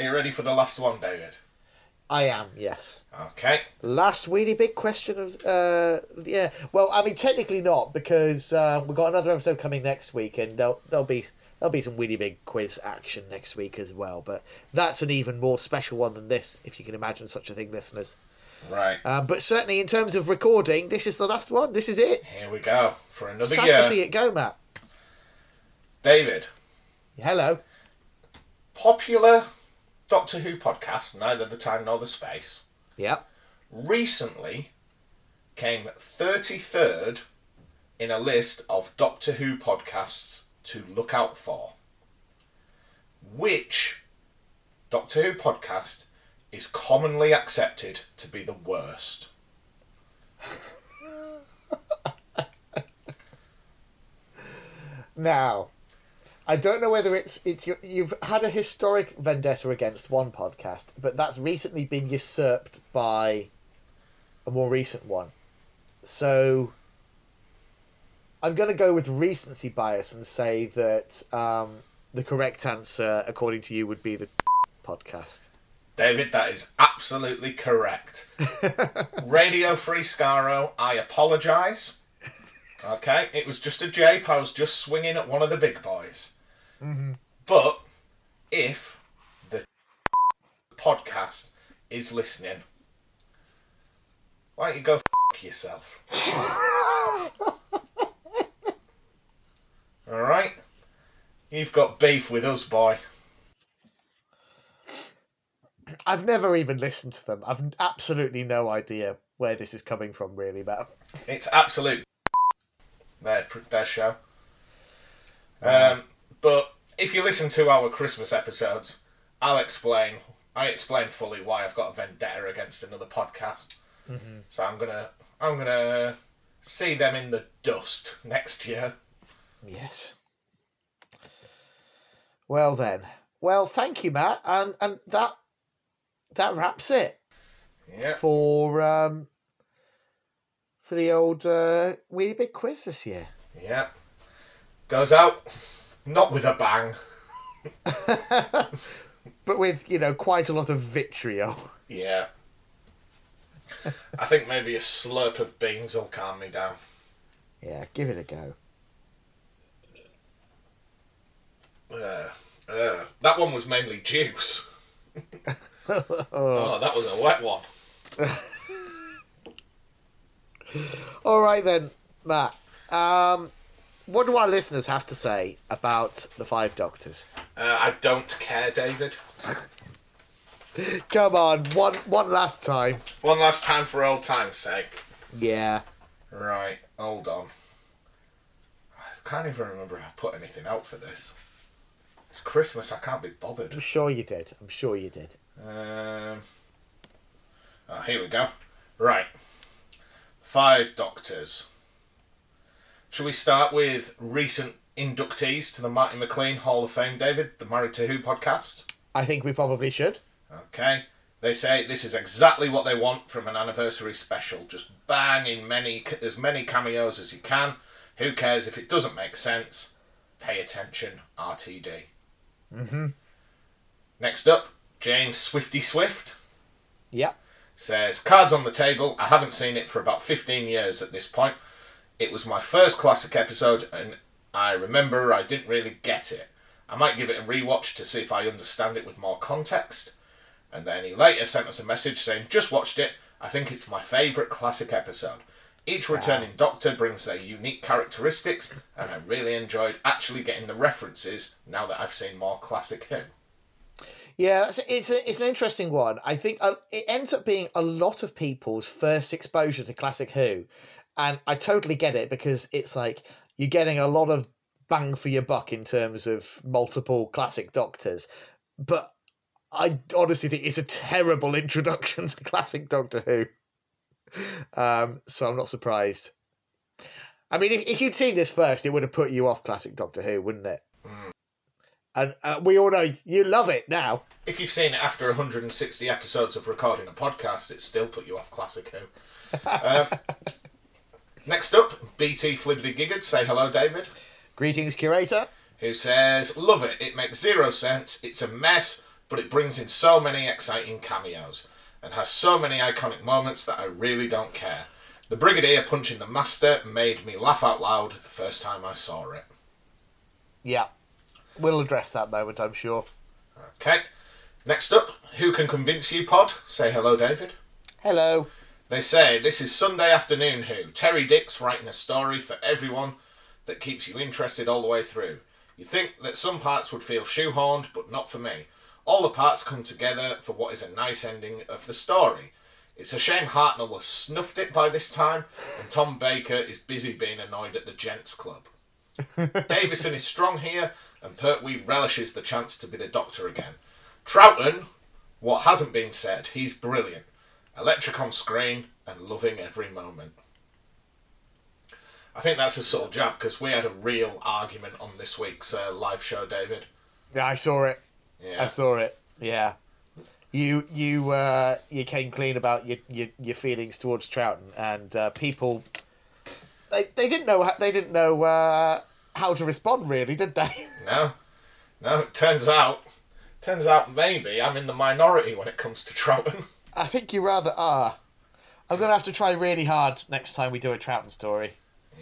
Are you ready for the last one, David? I am, yes. Okay. Last really big question of uh yeah. Well, I mean technically not because uh, we've got another episode coming next week, and there'll there'll be there'll be some really big quiz action next week as well. But that's an even more special one than this, if you can imagine such a thing, listeners. Right. Um, but certainly in terms of recording, this is the last one. This is it. Here we go for another Sad year. to see it go, Matt. David, Hello. popular Doctor Who podcast, Neither the Time Nor the Space, Yeah. recently came 33rd in a list of Doctor Who podcasts to look out for. Which Doctor Who podcast is commonly accepted to be the worst? <laughs> Now, I don't know whether it's it's you- you've had a historic vendetta against one podcast, but that's recently been usurped by a more recent one. So I'm going to go with recency bias and say that um, the correct answer, according to you, would be the <laughs> podcast. David, that is absolutely correct. <laughs> Radio Free Skaro, I apologise. <laughs> Okay, it was just a jape. I was just swinging at one of the big boys. But if the podcast is listening, why don't you go f yourself? <laughs> All right, you've got beef with us, boy. I've never even listened to them. I've absolutely no idea where this is coming from, really, Matt. It's absolute <laughs> their their show. Um, but if you listen to our Christmas episodes, I'll explain. I explain fully why I've got a vendetta against another podcast. So I'm gonna I'm gonna see them in the dust next year. Yes. Well then. Well, thank you, Matt, and and that that wraps it Yeah. for um for the old uh, really big quiz this year. Yeah. Goes out, not with a bang. <laughs> But with you know quite a lot of vitriol. Yeah. I think maybe a slurp of beans will calm me down. Yeah, give it a go. Uh, uh, that one was mainly juice. <laughs> oh, that was a wet one. <laughs> All right then, Matt. Um, what do our listeners have to say about the Five Doctors? Uh, I don't care, David. <laughs> Come on, one one last time. One last time for old time's sake. Yeah. Right, hold on. I can't even remember if I put anything out for this. It's Christmas, I can't be bothered. I'm sure you did. I'm sure you did. Um, oh, here we go. Right. Five Doctors. Shall we start with recent inductees to the Marty McLean Hall of Fame, David, the Married to Who podcast? I think we probably should. Okay. They say this is exactly what they want from an anniversary special. Just bang in many as many cameos as you can. Who cares if it doesn't make sense? Pay attention, RTD. Mm-hmm. Next up, James Swifty Swift Yeah. says cards on the table. I haven't seen it for about 15 years at this point. It was my first classic episode, and I remember I didn't really get it. I might give it a rewatch to see if I understand it with more context. And then he later sent us a message saying, Just watched it. I think it's my favourite classic episode. Each returning Doctor brings their unique characteristics, and I really enjoyed actually getting the references now that I've seen more classic Who. Yeah, it's it's, a, it's an interesting one. I think uh, it ends up being a lot of people's first exposure to classic Who, and I totally get it because it's like you're getting a lot of bang for your buck in terms of multiple classic Doctors, but I honestly think it's a terrible <laughs> introduction to classic Doctor Who. Um, so I'm not surprised. I mean, if, if you'd seen this first, it would have put you off classic Doctor Who, wouldn't it? And uh, we all know you love it now. If you've seen it after 160 episodes of recording a podcast, it still put you off Classic Who. <laughs> um, next up, BT Flibbity Giggard, say hello, David, Greetings, curator. who says, Love it, it makes zero sense, it's a mess, but it brings in so many exciting cameos and has so many iconic moments that I really don't care. The Brigadier punching the Master made me laugh out loud the first time I saw it. Yeah, we'll address that moment, I'm sure. Okay, next up, Who Can Convince You Pod, say hello, David. Hello. They say this is Sunday afternoon Who. Terry Dicks writing a story for everyone that keeps you interested all the way through. You think that some parts would feel shoehorned, but not for me. All the parts come together for what is a nice ending of the story. It's a shame Hartnell has snuffed it by this time, and Tom Baker is busy being annoyed at the Gents Club. <laughs> Davison is strong here, and Pertwee relishes the chance to be the Doctor again. Troughton, what hasn't been said, he's brilliant. Electric on screen and loving every moment. I think that's a sort of jab because we had a real argument on this week's uh, live show, David. Yeah, I saw it. Yeah. I saw it. Yeah. You you uh, you came clean about your your, your feelings towards Troughton, and uh, people they they didn't know how, they didn't know uh, how to respond really, did they? <laughs> No, no. It turns out, turns out maybe I'm in the minority when it comes to Troughton. <laughs> I think you rather are. I'm gonna have to try really hard next time we do a Troughton story.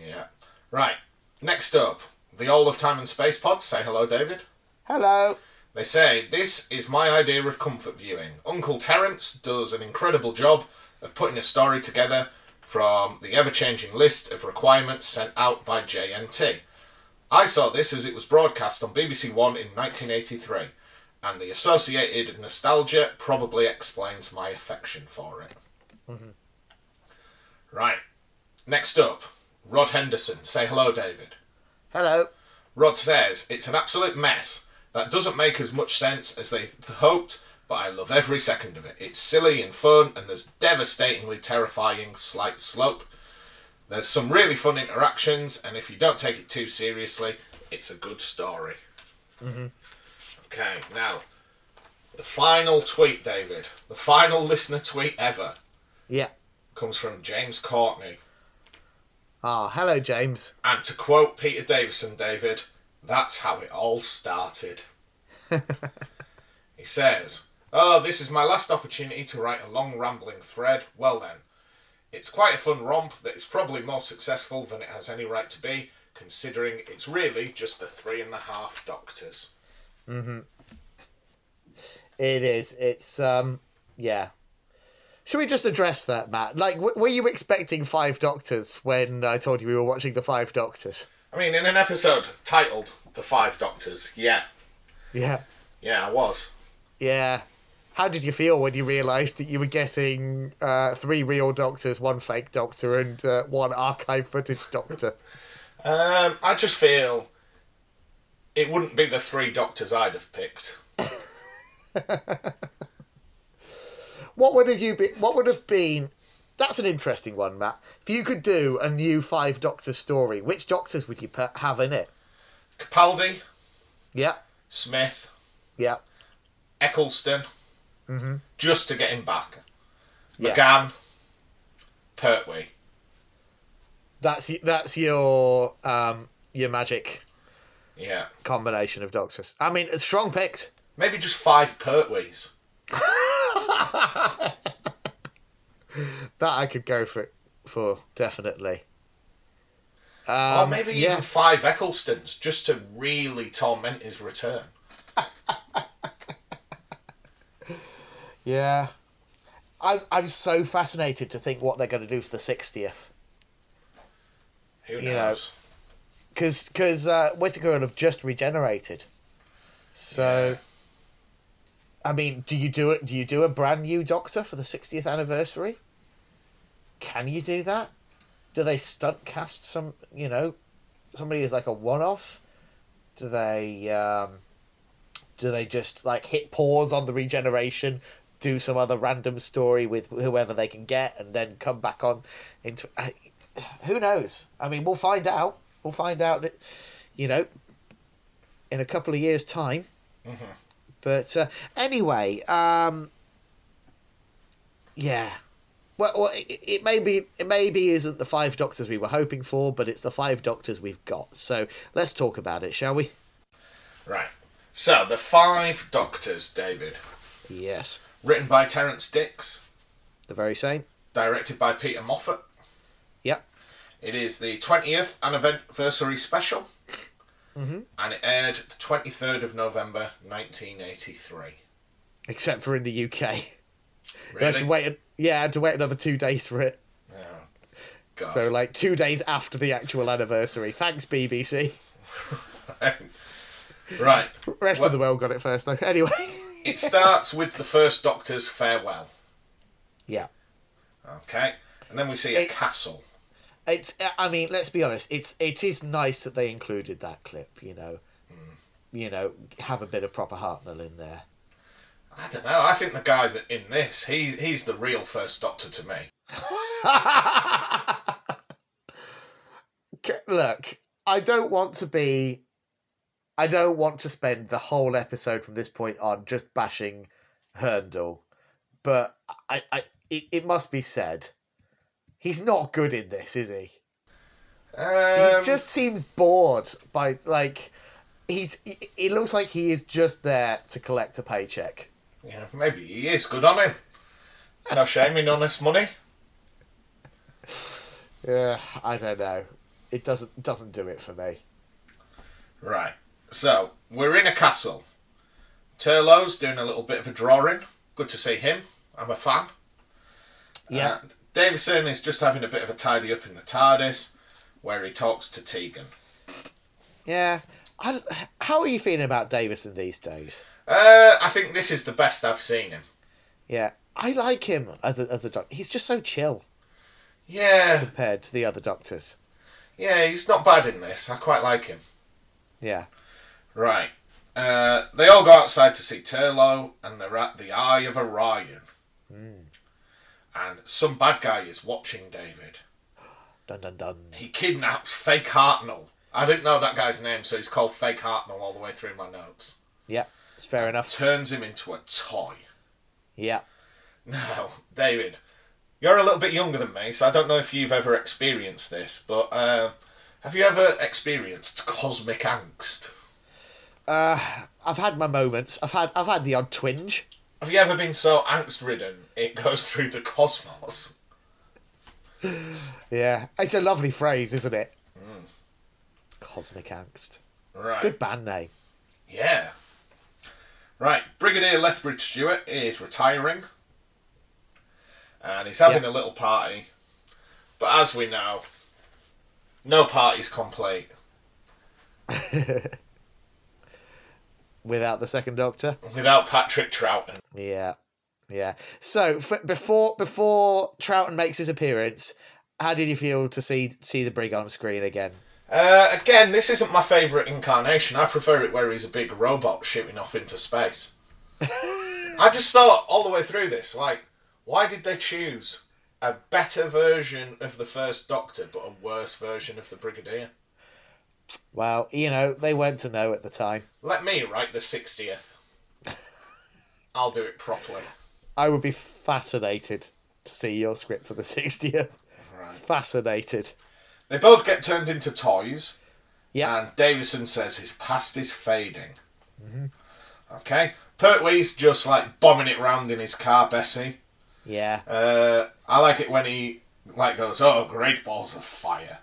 yeah. Right. Next up, the All of Time and Space Pod. Say hello, David. Hello. They say this is my idea of comfort viewing. Uncle Terrance does an incredible job of putting a story together from the ever-changing list of requirements sent out by JNT. I saw this as it was broadcast on BBC One in 1983, and the associated nostalgia probably explains my affection for it. Mm-hmm. Right. Next up, Rod Henderson. Say hello, David. Hello. Rod says it's an absolute mess that doesn't make as much sense as they th- hoped, but I love every second of it. It's silly and fun, and there's devastatingly terrifying slight slope. There's some really fun interactions, and if you don't take it too seriously, it's a good story. Mm-hmm. Okay, now the final tweet, David, the final listener tweet ever Yeah. comes from James Courtney. Ah, hello, James. And to quote Peter Davison, David, that's how it all started. <laughs> he says, Oh, this is my last opportunity to write a long rambling thread. Well then, it's quite a fun romp that is probably more successful than it has any right to be, considering it's really just the three and a half doctors. It is. It's um. Yeah. Should we just address that, Matt? Like, w- were you expecting Five Doctors when I told you we were watching the Five Doctors? I mean, in an episode titled The Five Doctors, yeah, Yeah. yeah, I was. Yeah. How did you feel when you realised that you were getting uh, three real doctors, one fake doctor, and uh, one archive footage doctor? <laughs> Um, I just feel it wouldn't be the three doctors I'd have picked. <laughs> What would have you be? What would have been? That's an interesting one, Matt. If you could do a new Five Doctor story, which doctors would you have in it? Capaldi, Yeah. Smith, Yeah. Eccleston, just to get him back. Yeah. McGann, Pertwee. That's that's your um your magic Yeah. combination of doctors. I mean, it's strong picks. Maybe just five Pertwees. That I could go for for definitely. or Um, maybe yeah. even five Ecclestons, just to really torment his return. <laughs> Yeah. I'm I'm so fascinated to think what they're going to do for the sixtieth. Who You know, knows? Because because uh, Whittaker will have just regenerated. So, I mean, do you do it? Do you do a brand new Doctor for the 60th anniversary? Can you do that? Do they stunt cast some? You know, somebody is like a one-off? Do they? Um, do they just like hit pause on the regeneration, do some other random story with whoever they can get, and then come back on into? I, who knows? I mean, we'll find out. We'll find out that, you know, in a couple of years' time. But uh, anyway, um, yeah. Well, well it, it maybe it maybe isn't the five doctors we were hoping for, but it's the five doctors we've got. So let's talk about it, shall we? Right. So, the five doctors, David. Yes, Written by Terrance Dicks, the very same. directed by Peter Moffatt. It is the 20th anniversary special. Mm-hmm. And it aired the 23rd of November 1983. Except for in the UK, <laughs> we had Really? to wait. Yeah, I had to wait another two days for it. Oh, God. So like two days after the actual anniversary. Thanks BBC. <laughs> right. Rest Well- of the world got it first though. <laughs> Anyway. It starts with the first Doctor's farewell. yeah. Okay, and then we see a castle. It's. I mean, let's be honest. It's. It is nice that they included that clip. You know. Hmm. You know, have a bit of proper Hartnell in there. I don't know. I think the guy that in this, he he's the real first Doctor to me. <laughs> Look, I don't want to be. I don't want to spend the whole episode from this point on just bashing Hurndall, but I, I, it, it must be said, he's not good in this, is he? Um, he just seems bored by like, he's. It it looks like he is just there to collect a paycheck. yeah, maybe he is good on him. No shame in honest money. Yeah, I don't know. It doesn't doesn't do it for me. Right. So we're in a castle. Turlough's doing a little bit of a drawing. Good to see him. I'm a fan. Yeah. And Davison is just having a bit of a tidy up in the TARDIS, where he talks to Tegan. Yeah. I, how are you feeling about Davison these days? Uh, I think this is the best I've seen him. Yeah, I like him as a, as a doctor. He's just so chill Yeah, compared to the other doctors. yeah, he's not bad in this. I quite like him. Yeah. Right. Uh, they all go outside to see Turlough, and they're at the Eye of Orion. And some bad guy is watching David. Dun dun dun. He kidnaps Fake Hartnell. I didn't know that guy's name, so he's called Fake Hartnell all the way through my notes. Yeah, it's fair enough. Turns him into a toy. Yeah. Now, David, you're a little bit younger than me, so I don't know if you've ever experienced this, but uh, have you ever experienced cosmic angst? Uh, I've had my moments. I've had I've had the odd twinge. Have you ever been so angst ridden it goes through the cosmos? Yeah, it's a lovely phrase, isn't it? Mm. Cosmic angst. Right. Good band name. Yeah. Right, Brigadier Lethbridge Stewart is retiring. And he's having Yeah. a little party. But as we know, no party's complete <laughs> Without the second Doctor. without Patrick Troughton. Yeah, yeah. So f- before before Troughton makes his appearance, how did you feel to see see the Brig on screen again? Uh, again, this isn't my favourite incarnation. I prefer it where he's a big robot shooting off into space. <laughs> I just thought all the way through this, like, why did they choose a better version of the first Doctor but a worse version of the Brigadier? Well, you know they weren't to know at the time. Let me write the 60th. <laughs> I'll do it properly. I would be fascinated to see your script for the 60th. Right. Fascinated. They both get turned into toys. Yeah. And Davison says his past is fading. Okay. Pertwee's just like bombing it round in his car, Bessie. Yeah. Uh, I like it when he like goes, "Oh, great balls of fire,"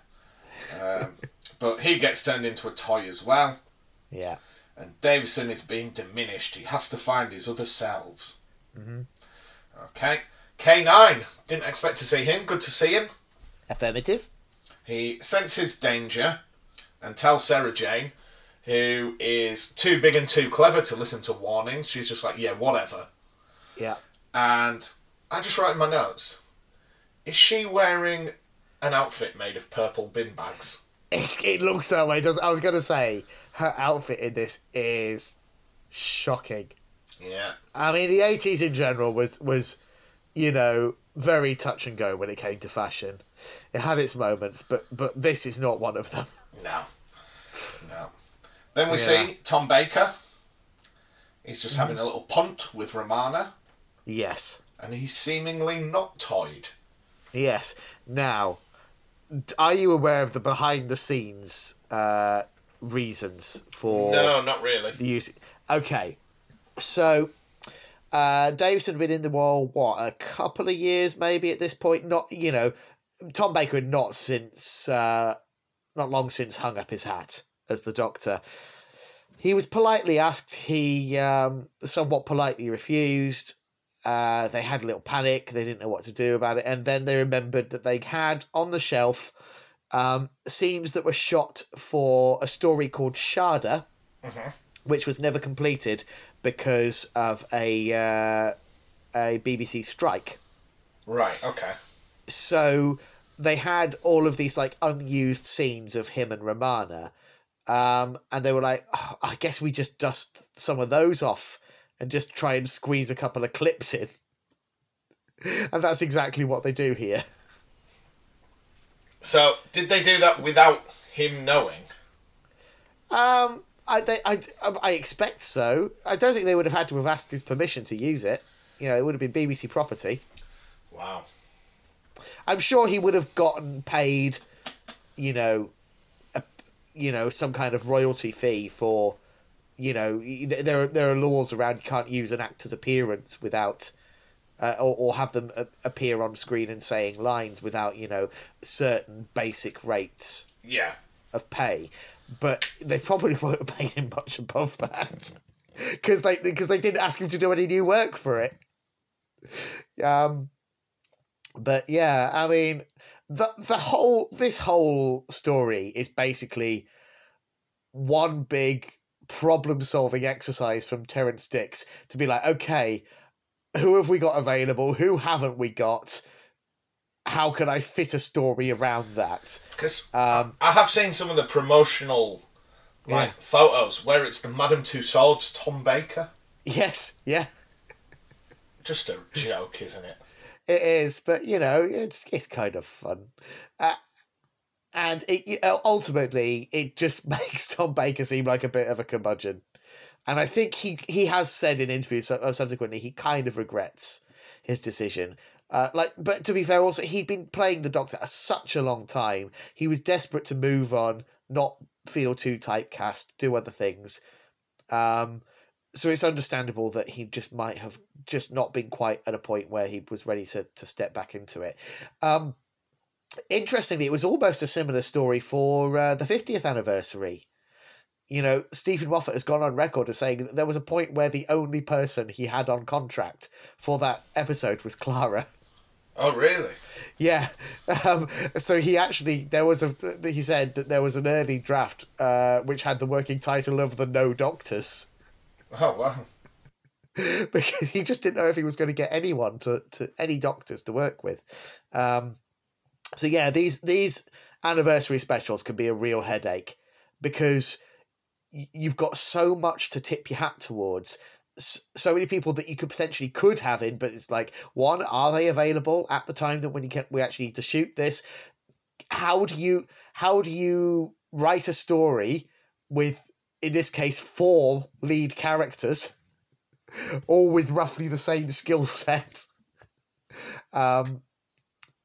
um, <laughs> but he gets turned into a toy as well. Yeah. And Davison is being diminished. He has to find his other selves. Mm-hmm. Okay. K9. Didn't expect to see him. Good to see him. Affirmative. He senses danger and tells Sarah Jane, who is too big and too clever to listen to warnings. She's just like, yeah, whatever. Yeah. And I just write in my notes, is she wearing an outfit made of purple bin bags? It, it looks that way. Does I was gonna say her outfit in this is shocking. Yeah. I mean, the eighties in general was was, you know, very touch and go when it came to fashion. It had its moments, but but this is not one of them. No. No. Then we Yeah. see Tom Baker. He's just having a little punt with Romana, Yes, and he's seemingly not toyed. yes. Now, are you aware of the behind the scenes uh, reasons for No, not really. the use? Okay, so. Uh, Davison had been in the role what a couple of years maybe at this point. Not you know, Tom Baker had not since uh, not long since hung up his hat as the Doctor. He was politely asked. He um, somewhat politely refused. Uh, they had a little panic. They didn't know what to do about it, and then they remembered that they had on the shelf um, scenes that were shot for a story called Shada, which was never completed because of a uh, a BBC strike. Right, okay. so they had all of these like unused scenes of him and Romana, um, and they were like, "Oh, I guess we just dust some of those off and just try and squeeze a couple of clips in. <laughs> And that's exactly what they do here. So, did they do that without him knowing? Um, I, they, I, I expect so. I don't think they would have had to have asked his permission to use it. You know, it would have been BBC property. Wow. I'm sure he would have gotten paid, you know, a, you know, some kind of royalty fee for, you know, there are there are laws around you can't use an actor's appearance without, uh, or or have them a- appear on screen and saying lines without you know certain basic rates Yeah. of pay, but they probably <laughs> won't have paid him much above that <laughs> because they because they didn't ask him to do any new work for it. Um, but yeah, I mean the the whole this whole story is basically one big problem solving exercise from Terrance Dicks to be like, okay, who have we got available? Who haven't we got? How can I fit a story around that? Because Um, I have seen some of the promotional like Yeah. photos where it's the Madame Tussauds Tom Baker. Yes, yeah. Just a joke, isn't it? It is, but you know, it's it's kind of fun, uh, and it ultimately it just <laughs> makes Tom Baker seem like a bit of a curmudgeon, and I think he he has said in interviews uh, subsequently he kind of regrets his decision. Uh, like, but to be fair, also he'd been playing the Doctor such a long time. He was desperate to move on, not feel too typecast, do other things. Um, so it's understandable that he just might have just not been quite at a point where he was ready to to step back into it. Um, interestingly, it was almost a similar story for uh, the fiftieth anniversary. You know, Steven Moffat has gone on record as saying that there was a point where the only person he had on contract for that episode was Clara. Oh, really? Yeah. Um, so he actually there was a he said that there was an early draft uh, which had the working title of the No Doctors. Oh, wow. <laughs> because he just didn't know if he was going to get anyone to, to any doctors to work with. Um, so yeah, these these anniversary specials can be a real headache because you've got so much to tip your hat towards. So many people that you could potentially could have in, but it's like one: are they available at the time that when you we actually need to shoot this? How do you how do you write a story with in this case four lead characters? <laughs> all with roughly the same skill set. Um,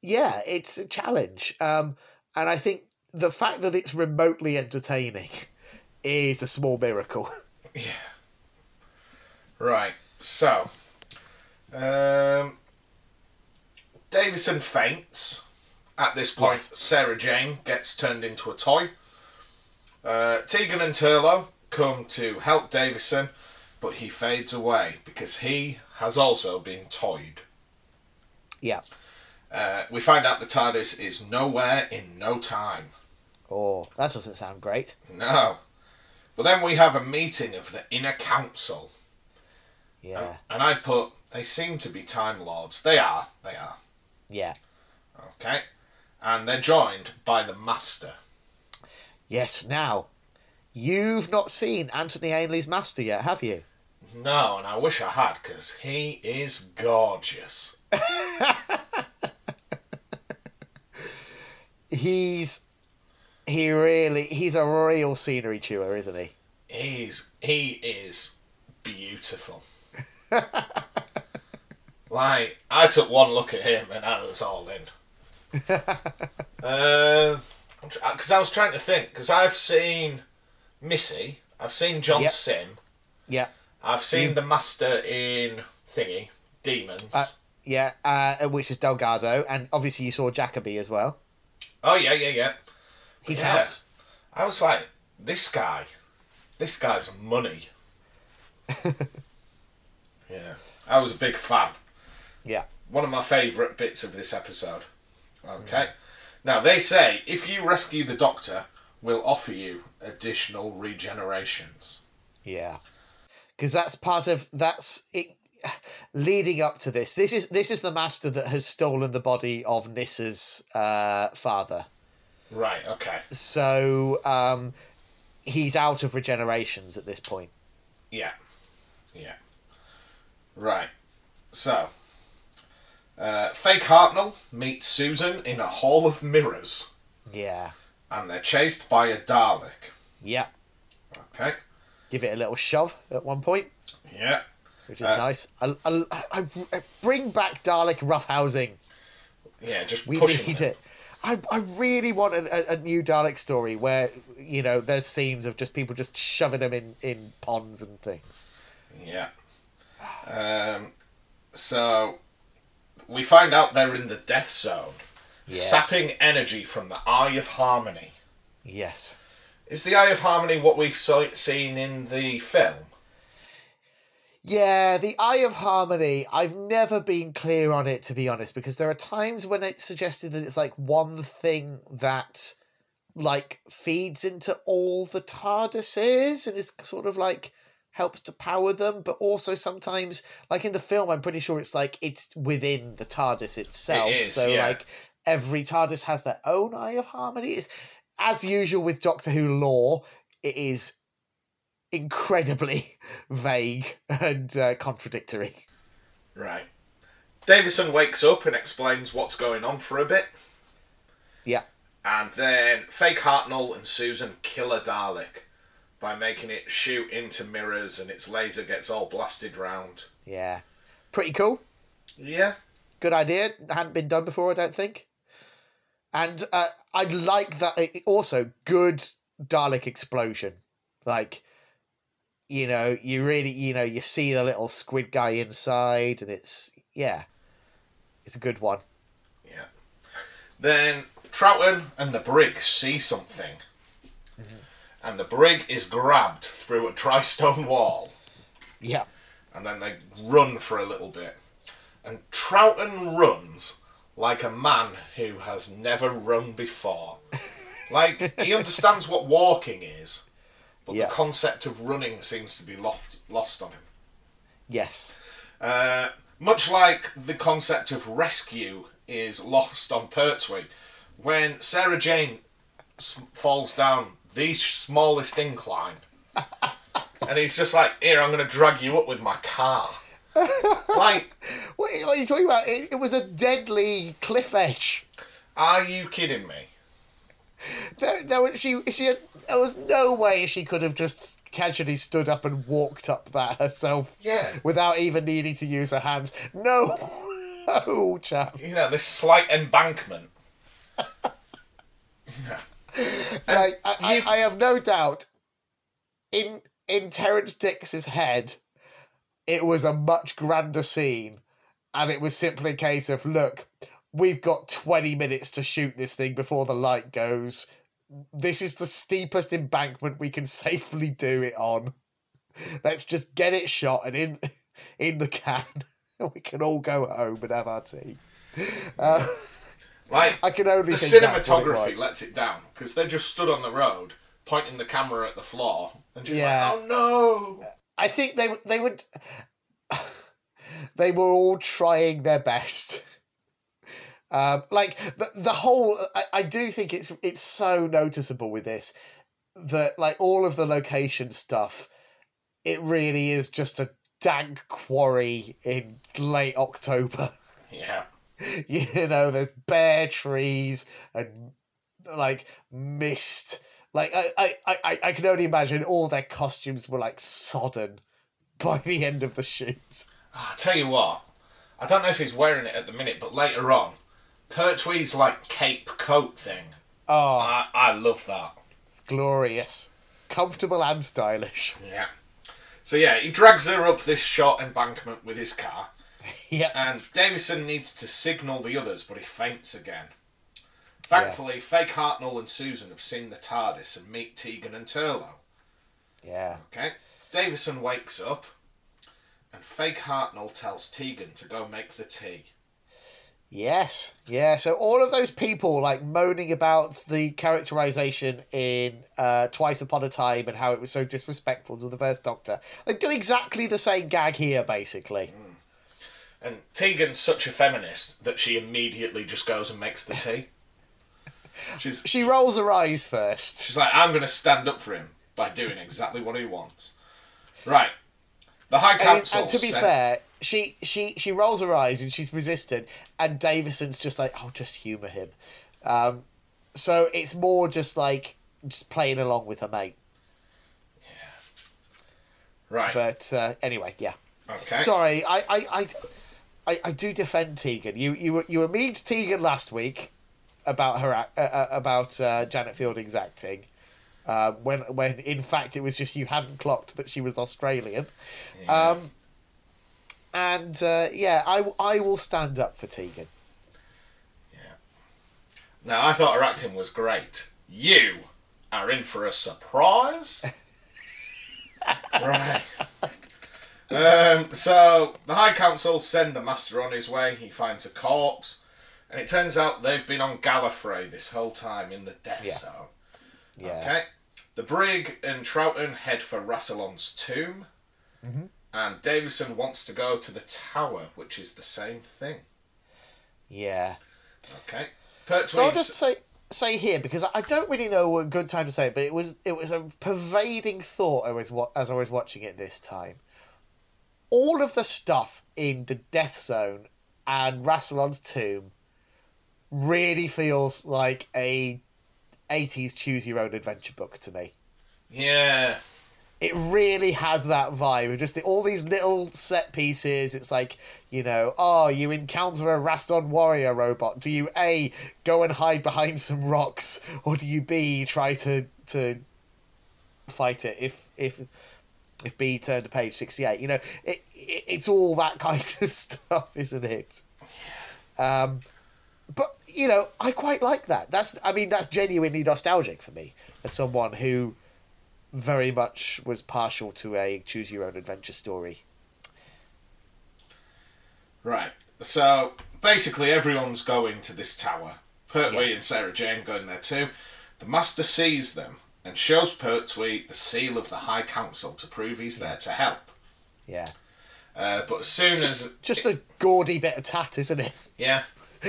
yeah, it's a challenge. Um, and I think the fact that it's remotely entertaining is a small miracle. <laughs> Yeah. Right. So, um, Davison faints. At this point, Yes. Sarah Jane gets turned into a toy. Uh, Tegan and Turlough come to help Davison, but he fades away because he has also been toyed. Yeah. Uh, we find out the TARDIS is nowhere in no time. Oh, that doesn't sound great. No. But then we have a meeting of the Inner Council. Yeah. And I'd put, they seem to be Time Lords. They are. They are. Yeah. Okay. And they're joined by the Master. Yes. Now, you've not seen Anthony Ainley's Master yet, have you? No, and I wish I had, because he is gorgeous. <laughs> He's he really he's a real scenery chewer, isn't he? He's he is beautiful. <laughs> like I took one look at him and I was all in. <laughs> Because I was trying to think. Because I've seen Missy, I've seen John Yep. Simm, Yeah. I've seen the Master in Thingy Demons. Uh, yeah, uh, which is Delgado, and obviously you saw Jacobi as well. Oh yeah, yeah, yeah. He Yeah. counts. I was like, this guy, this guy's money. <laughs> yeah, I was a big fan. Yeah. One of my favourite bits of this episode. Okay. Mm. Now they say if you rescue the Doctor, we'll offer you additional regenerations. Yeah, because that's part of that's it. Leading up to this, this is this is the master that has stolen the body of Nyssa's uh, father. Right. Okay. So um, he's out of regenerations at this point. Yeah. Yeah. Right. So, uh, Fake Hartnell meets Susan in a hall of mirrors, Yeah. and they're chased by a Dalek. Yeah. Okay. Give it a little shove at one point, Yeah. Which is Uh, nice. I, I, I, bring back Dalek roughhousing. Yeah. Just We need them. it. I, I really want a, a, a new Dalek story where you know there's scenes of just people just shoving them in, in ponds and things. Yeah. Um, so we find out they're in the death zone, Yes. sapping energy from the Eye of Harmony. Yes. Is the Eye of Harmony what we've so- seen in the film? Yeah, the Eye of Harmony, I've never been clear on it to be honest, because there are times when it's suggested that it's like one thing that like feeds into all the TARDISes and is sort of like helps to power them, but also sometimes like in the film I'm pretty sure it's like it's within the TARDIS itself. is, so yeah. like every TARDIS has their own Eye of Harmony. It's as usual with Doctor Who lore, it is incredibly <laughs> vague and uh, contradictory. Right. Davison wakes up and explains what's going on for a bit, Yeah. and then Fake Hartnell and Susan kill a Dalek by making it shoot into mirrors and its laser gets all blasted round. Yeah. Pretty cool. Yeah. Good idea. Hadn't been done before, I don't think. And uh, I'd like that. it- Also, good Dalek explosion. Like, you know, you really, you know, you see the little squid guy inside, and it's, yeah, it's a good one. Yeah. Then Troughton and the brig see something. Mm-hmm. And the brig is grabbed through a dry stone wall. Yeah. And then they run for a little bit. And Troughton runs like a man who has never run before. <laughs> like, he understands what walking is, but the concept of running seems to be lost, lost on him. Yes. Uh, much like the concept of rescue is lost on Pertwee, when Sarah Jane falls down the smallest incline, <laughs> and he's just like, "Here, I'm going to drag you up with my car." <laughs> like, What, what are you talking about? It, it was a deadly cliff edge. are you kidding me? There, there was, she, she had, there was no way she could have just casually stood up and walked up that herself. Yeah. Without even needing to use her hands. No, <laughs> no chance. You know, this slight embankment. <laughs> Like, I, I, I have no doubt. In in Terrance Dicks's head, it was a much grander scene, and it was simply a case of look, we've got twenty minutes to shoot this thing before the light goes. This is the steepest embankment we can <laughs> safely do it on. Let's just get it shot and in <laughs> in the can. <laughs> We can all go home and have our tea. Uh, Like, I can only the think that's it cinematography lets it down because they just stood on the road, pointing the camera at the floor, and just Yeah. like, "Oh no!" I think they they would <sighs> they were all trying their best. Um, like the the whole, I, I do think it's it's so noticeable with this that like all of the location stuff, it really is just a dank quarry in late October. <laughs> Yeah. you know, there's bare trees and like mist. Like I, I, I, I can only imagine all their costumes were like sodden <laughs> by the end of the shoot. I tell you what, I don't know if he's wearing it at the minute, but later on, Pertwee's like cape coat thing. Oh, I, I love that. it's glorious, comfortable and stylish. <laughs> Yeah. So yeah, he drags her up this short embankment with his car, <laughs> Yeah, and Davison needs to signal the others, but he faints again. Thankfully, Fake Hartnell and Susan have seen the TARDIS and meet Tegan and Turlough. yeah, Okay. Davison wakes up, and Fake Hartnell tells Tegan to go make the tea. Yes, yeah. So all of those people like moaning about the characterization in uh, Twice Upon a Time and how it was so disrespectful to the first Doctor, they do exactly the same gag here, basically. And Tegan's such a feminist that she immediately just goes and makes the tea. <laughs> She's She rolls her eyes first. she's like, I'm going to stand up for him by doing exactly what he wants. Right. The High And, Council. and to be said- fair, she she she rolls her eyes and she's resistant, and Davison's just like, "I'll "Oh, just humour him." Um, so it's more just like just playing along with her mate. Right. But uh, anyway, yeah. okay. Sorry, I, I, I, I, I do defend Tegan. You you were you were mean to Tegan last week about her uh, uh, about uh, Janet Fielding's acting. Uh, when when in fact it was just you hadn't clocked that she was Australian. Um, and uh, yeah, I, I will stand up for Tegan. Yeah. Now, I thought her acting was great. You are in for a surprise. <laughs> right. Um, so, the High Council send the Master on his way. He finds a corpse. And it turns out they've been on Gallifrey this whole time in the Death Yeah. Zone. Yeah. Okay. The Brig and Troughton head for Rassilon's tomb. Mm-hmm. And Davison wants to go to the tower, which is the same thing. Yeah. Okay. Pertwee. So I'll just say say here because I don't really know a good time to say it, but it was it was a pervading thought I was as I was watching it this time. All of the stuff in the Death Zone and Rassilon's tomb really feels like a 80s choose your own adventure book to me. yeah. It really has that vibe. Just all these little set pieces. It's like, you know, oh, you encounter a Raston warrior robot. Do you A, go and hide behind some rocks, or do you B, try to to fight it if if if B turned to page sixty eight? You know, it, it it's all that <laughs> kind of stuff, isn't it? Um, but you know, I quite like that. That's I mean, that's genuinely nostalgic for me as someone who very much was partial to a choose your own adventure story. Right. So basically, everyone's going to this tower. Pertwee Yeah. and Sarah Jane going there too. The Master sees them and shows Pertwee the seal of the High Council to prove he's there to help. Yeah. Uh, but as soon as Just a gaudy bit of tat, isn't it? yeah, <laughs>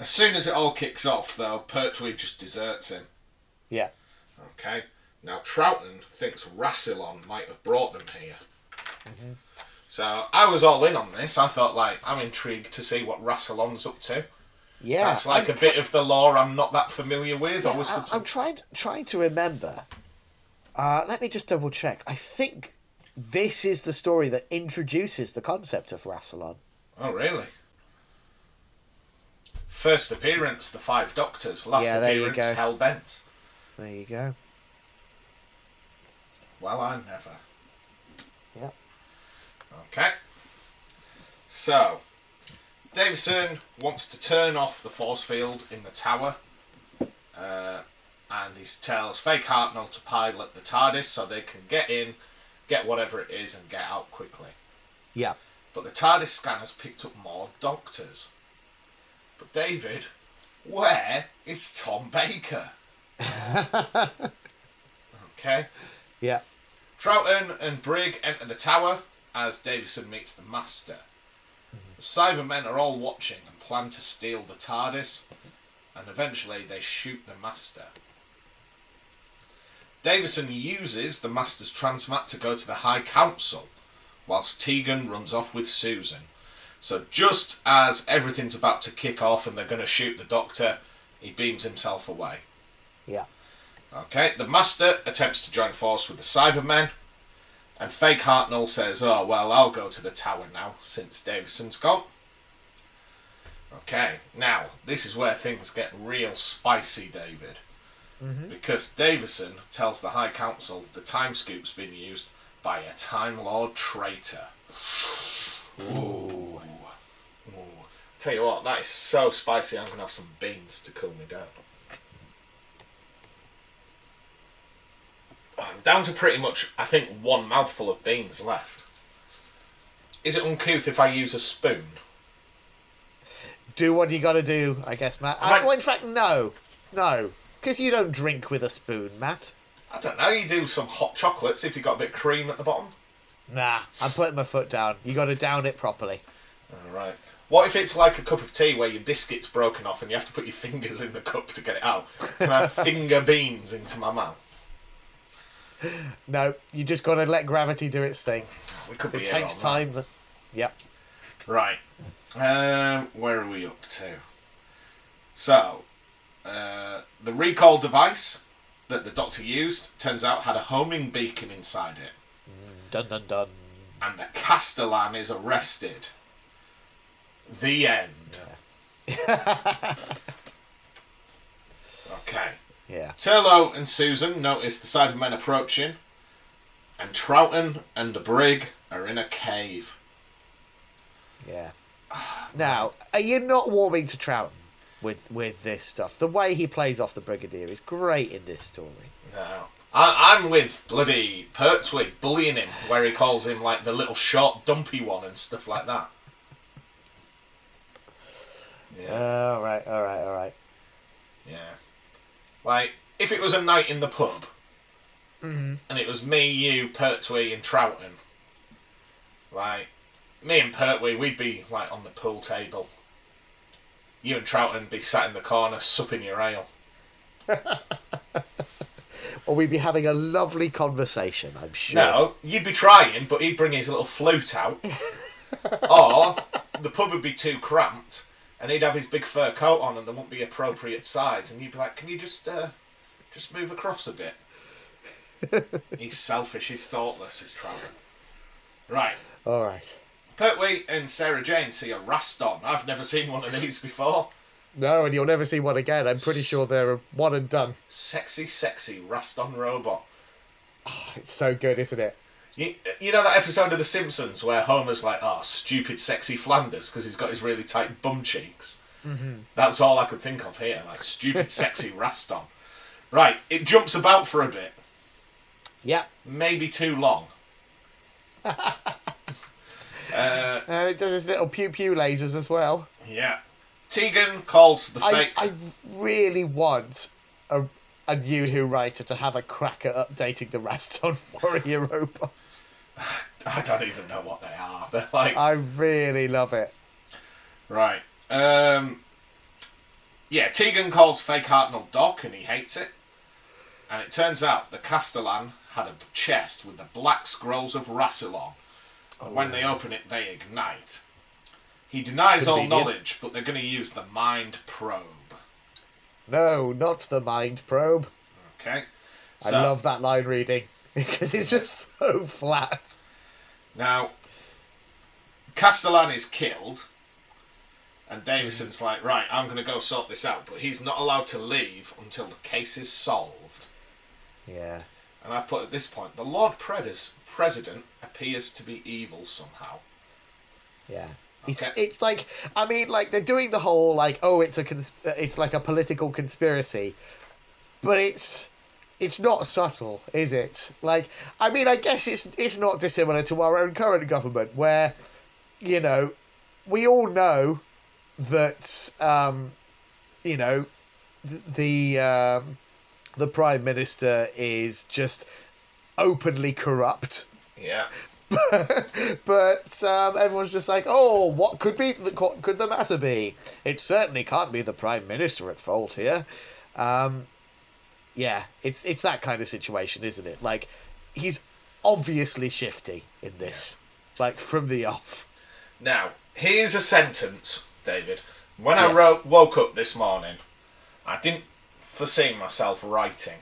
as soon as it all kicks off, though, Pertwee just deserts him. Yeah. Okay. Now Troughton thinks Rassilon might have brought them here. So I was all in on this. I thought, like, I'm intrigued to see what Rassilon's up to. Yeah. That's like I'm a bit of the lore I'm not that familiar with. Yeah, I, good to- I'm trying trying to remember. Uh, let me just double check. I think this is the story that introduces the concept of Rassilon. Oh, really? First appearance, the Five Doctors. Last Yeah, appearance, go. Hell Bent. There you go. Well, I never. Yeah. Okay. So, Davison wants to turn off the force field in the tower. Uh, and he tells Fake Hartnell to pilot the TARDIS so they can get in, get whatever it is, and get out quickly. Yeah. But the TARDIS scanner's picked up more doctors. But David, where is Tom Baker? <laughs> okay. Yeah. Troughton and Brig enter the tower as Davison meets the Master. The Cybermen are all watching and plan to steal the TARDIS, and eventually they shoot the Master. Davison uses the Master's transmat to go to the High Council, whilst Tegan runs off with Susan. So just as everything's about to kick off and they're going to shoot the Doctor, he beams himself away. Yeah. Okay, the Master attempts to join force with the Cybermen, and Fake Hartnell says, Oh, well, I'll go to the tower now, since Davison's gone. Okay, now, this is where things get real spicy, David. Mm-hmm. Because Davison tells the High Council the time scoop's been used by a Time Lord traitor. Ooh. Ooh. Tell you what, that is so spicy, I'm going to have some beans to cool me down. I'm down to pretty much, I think, one mouthful of beans left. Is it uncouth if I use a spoon? Do what you got to do, I guess, Matt. I- well, oh, in fact, no, no, because you don't drink with a spoon, Matt. I don't know, you do some hot chocolates if you've got a bit of cream at the bottom. Nah, I'm putting my foot down. You got to down it properly. All right. What if it's like a cup of tea where your biscuit's broken off and you have to put your fingers in the cup to get it out? Can I <laughs> finger beans into my mouth? No, you just got to let gravity do its thing. We could it takes time. Then... Yep. Right. Um, where are we up to? So, uh, the recall device that the doctor used turns out had a homing beacon inside it, Dun dun dun. and the Castellan is arrested. The end. <laughs> okay. Yeah. Turlough and Susan notice the Cybermen approaching, and Troughton and the brig are in a cave. Yeah. Now, are you not warming to Troughton with with this stuff? The way he plays off the Brigadier is great in this story. No. I, I'm with bloody Pertwee bullying him, where he calls him like the little short, dumpy one and stuff like that. <laughs> Yeah, uh, All right, all right, all right. yeah. Like, if it was a night in the pub, mm-hmm. and it was me, you, Pertwee, and Troughton, like, me and Pertwee, we'd be, like, on the pool table. You and Troughton be sat in the corner, supping your ale. <laughs> Or we'd be having a lovely conversation, I'm sure. No, you'd be trying, but he'd bring his little flute out. <laughs> or the pub would be too cramped, and he'd have his big fur coat on, and there wouldn't be appropriate size, and you'd be like, "Can you just, uh, just move across a bit?" <laughs> he's selfish. He's thoughtless. He's traveling. Right. All right. Pertwee and Sarah Jane see a Raston. I've never seen one of these before. No, and you'll never see one again. I'm pretty sure they're one and done. Sexy, sexy Raston robot. It's so good, isn't it? You, you know that episode of The Simpsons where Homer's like, "Oh, stupid, sexy Flanders," because he's got his really tight bum cheeks. Mm-hmm. That's all I could think of here, like stupid, <laughs> sexy Raston. Right, it jumps about for a bit, Yeah. maybe too long. <laughs> uh, And it does its little pew pew lasers as well. yeah, Tegan calls the I, fake. I really want a, a new Who writer to have a crack at updating the Raston <laughs> warrior robots. I don't even know what they are. They're like I really love it. Right. Um, yeah, Tegan calls fake Hartnell Doc and he hates it. And it turns out the Castellan had a chest with the black scrolls of Rassilon. And when they open it, they ignite. He denies all knowledge, but they're going to use the mind probe. No, not the mind probe. Okay? I So, love that line reading <laughs> because it's just so flat. Now, Castellan is killed. And Davison's mm. like, right, I'm going to go sort this out. But he's not allowed to leave until the case is solved. Yeah. And I've put at this point, the Lord President appears to be evil somehow. Yeah. It's, Okay. it's like I mean like they're doing the whole like oh it's a cons- it's like a political conspiracy but it's it's not subtle is it like I mean I guess it's it's not dissimilar to our own current government where you know we all know that um you know th- the um the prime minister is just openly corrupt Yeah. <laughs> but um, everyone's just like, oh, what could be? What could the matter be? It certainly can't be the prime minister at fault here. Um, yeah, it's it's that kind of situation, isn't it? Like, he's obviously shifty in this, like from the off. Now, here's a sentence, David. When I wrote, woke up this morning, I didn't foresee myself writing.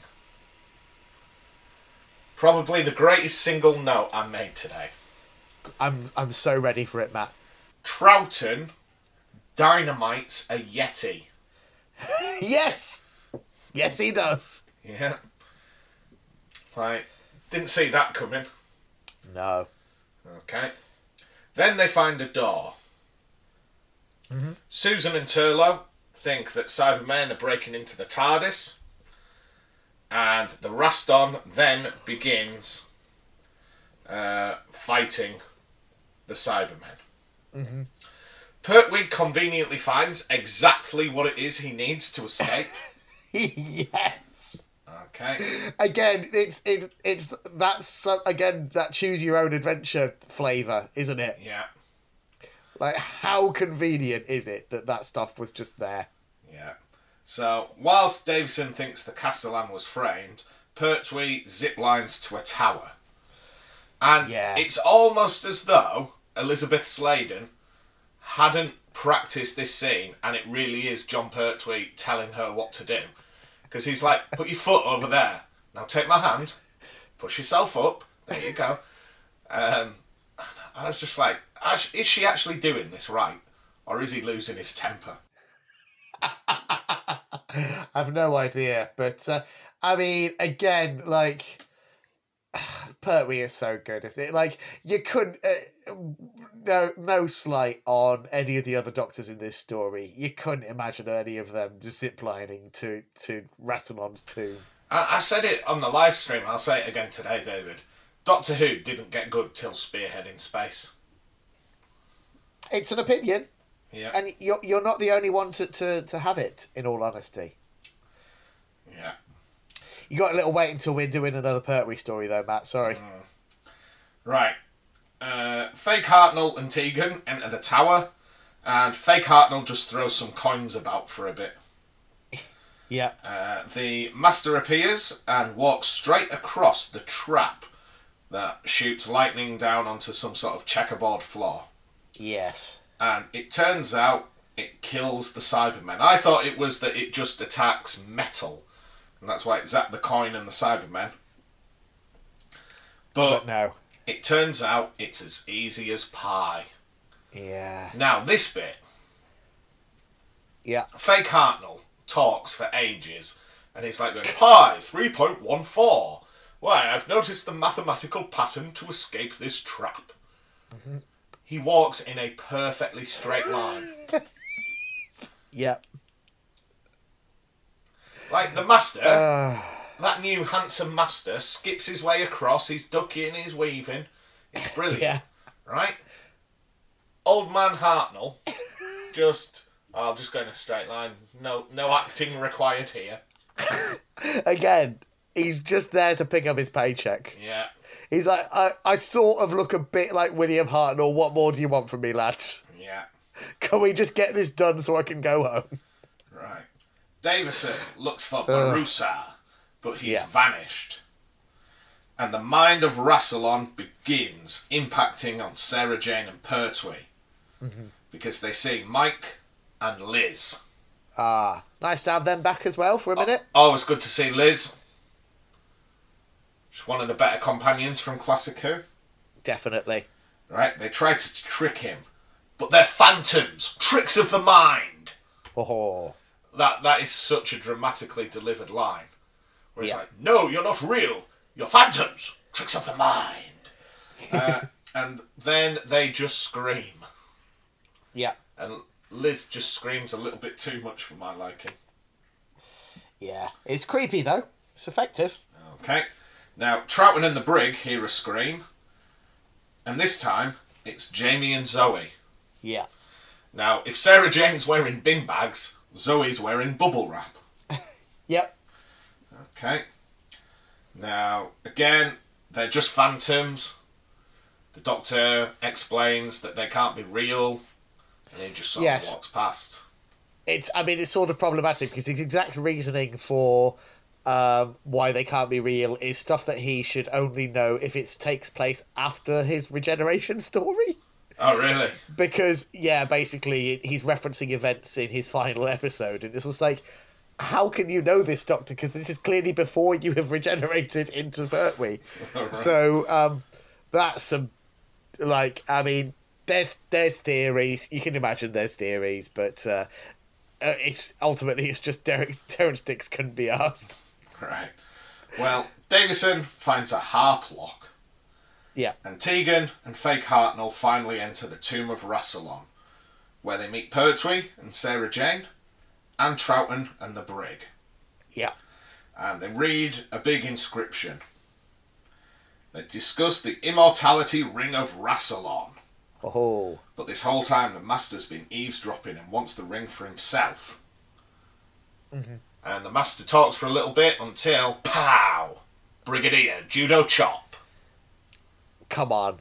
Probably the greatest single note I made today. I'm I'm so ready for it, Matt. Troughton dynamites a Yeti. <laughs> yes, yes, he does. Yeah. Like, didn't see that coming. No. Okay. Then they find a door. Mm-hmm. Susan and Turlough think that Cybermen are breaking into the TARDIS. And the Raston then begins uh, fighting the Cybermen. Pertwee conveniently finds exactly what it is he needs to escape. <laughs> yes. Okay. Again, it's it's it's that's again that choose your own adventure flavor, isn't it? Yeah. Like, how convenient is it that that stuff was just there? So, whilst Davison thinks the Castellan was framed, Pertwee ziplines to a tower. And Yeah. it's almost as though Elizabeth Sladen hadn't practiced this scene and it really is Jon Pertwee telling her what to do. Because he's like, put your foot over there. Now take my hand, push yourself up. There you go. Um, I was just like, is she actually doing this right? Or is he losing his temper? <laughs> I've no idea, but uh, I mean, again, like <sighs> Pertwee is so good, is it? Like you couldn't. Uh, no, no slight on any of the other doctors in this story. You couldn't imagine any of them ziplining to to Rassilon's tomb. I, I said it on the live stream. I'll say it again today, David. Doctor Who didn't get good till Spearhead in Space. It's an opinion, Yeah. and you're you're not the only one to to, to have it. In all honesty, yeah. you got a little wait until we're doing another Pertwee story, though, Matt. Sorry. Right. Uh, Fake Hartnell and Tegan enter the tower, and Fake Hartnell just throws some coins about for a bit. <laughs> Yeah. Uh, the Master appears and walks straight across the trap that shoots lightning down onto some sort of checkerboard floor. Yes. And it turns out it kills the Cybermen. I thought it was that it just attacks metal, and that's why it zapped the coin and the Cybermen. But, But no. it turns out it's as easy as pie. Yeah. Now, this bit, Yeah. Fake Hartnell talks for ages, and he's like going, Pi 3.14. Why, I've noticed the mathematical pattern to escape this trap. Mm-hmm. He walks in a perfectly straight line. <laughs> yep. Like the master, Uh, that new handsome master skips his way across, he's ducking, he's weaving. It's <laughs> brilliant, yeah. right? Old man Hartnell, just, I'll just go in a straight line. No, no acting required here. <laughs> Again, he's just there to pick up his paycheck. Yeah, He's like, I, I sort of look a bit like William Hartnell. What more do you want from me, lads? yeah, Can we just get this done so I can go home? right. Davison looks for Borusa, but he's Yeah. vanished. And the mind of Rassilon begins impacting on Sarah Jane and Pertwee because they see Mike and Liz. Ah, nice to have them back as well for a minute. Oh, it's good to see Liz. One of the better companions from Classic Who. Definitely. Right? They try to trick him, but they're phantoms, tricks of the mind. Oh, That that is such a dramatically delivered line. Where he's Yeah. like, "No, you're not real. You're phantoms, tricks of the mind." <laughs> uh, and then they just scream, yeah, and Liz just screams a little bit too much for my liking. yeah. It's creepy though. It's effective. Okay. Now, Troughton and the Brig hear a scream, and this time it's Jamie and Zoe. Yeah, Now, if Sarah Jane's wearing bin bags, Zoe's wearing bubble wrap. <laughs> yep. Okay. Now, again, they're just phantoms. The doctor explains that they can't be real, and he just sort Yes. of walks past. It's. I mean, it's sort of problematic because his exact reasoning for um, why they can't be real is stuff that he should only know if it takes place after his regeneration <laughs> story. Oh, really? because yeah, basically he's referencing events in his final episode, and it's just like, how can you know this, Doctor? Because this is clearly before you have <laughs> regenerated into Pertwee. Alright. So um, that's some like, I mean, there's there's theories. You can imagine there's theories, but uh, uh, it's ultimately it's just Derek <laughs> Terrance Dicks couldn't be asked. Right. Well, Davison finds a harp lock, Yeah, and Tegan and Fake Hartnell finally enter the tomb of Rassilon, where they meet Pertwee and Sarah Jane, and Troughton and the Brig. yeah, and they read a big inscription. They discuss the immortality ring of Rassilon, oh, but this whole time the Master's been eavesdropping and wants the ring for himself. Mm-hmm. And the master talks for a little bit until pow! Brigadier judo chop. Come on,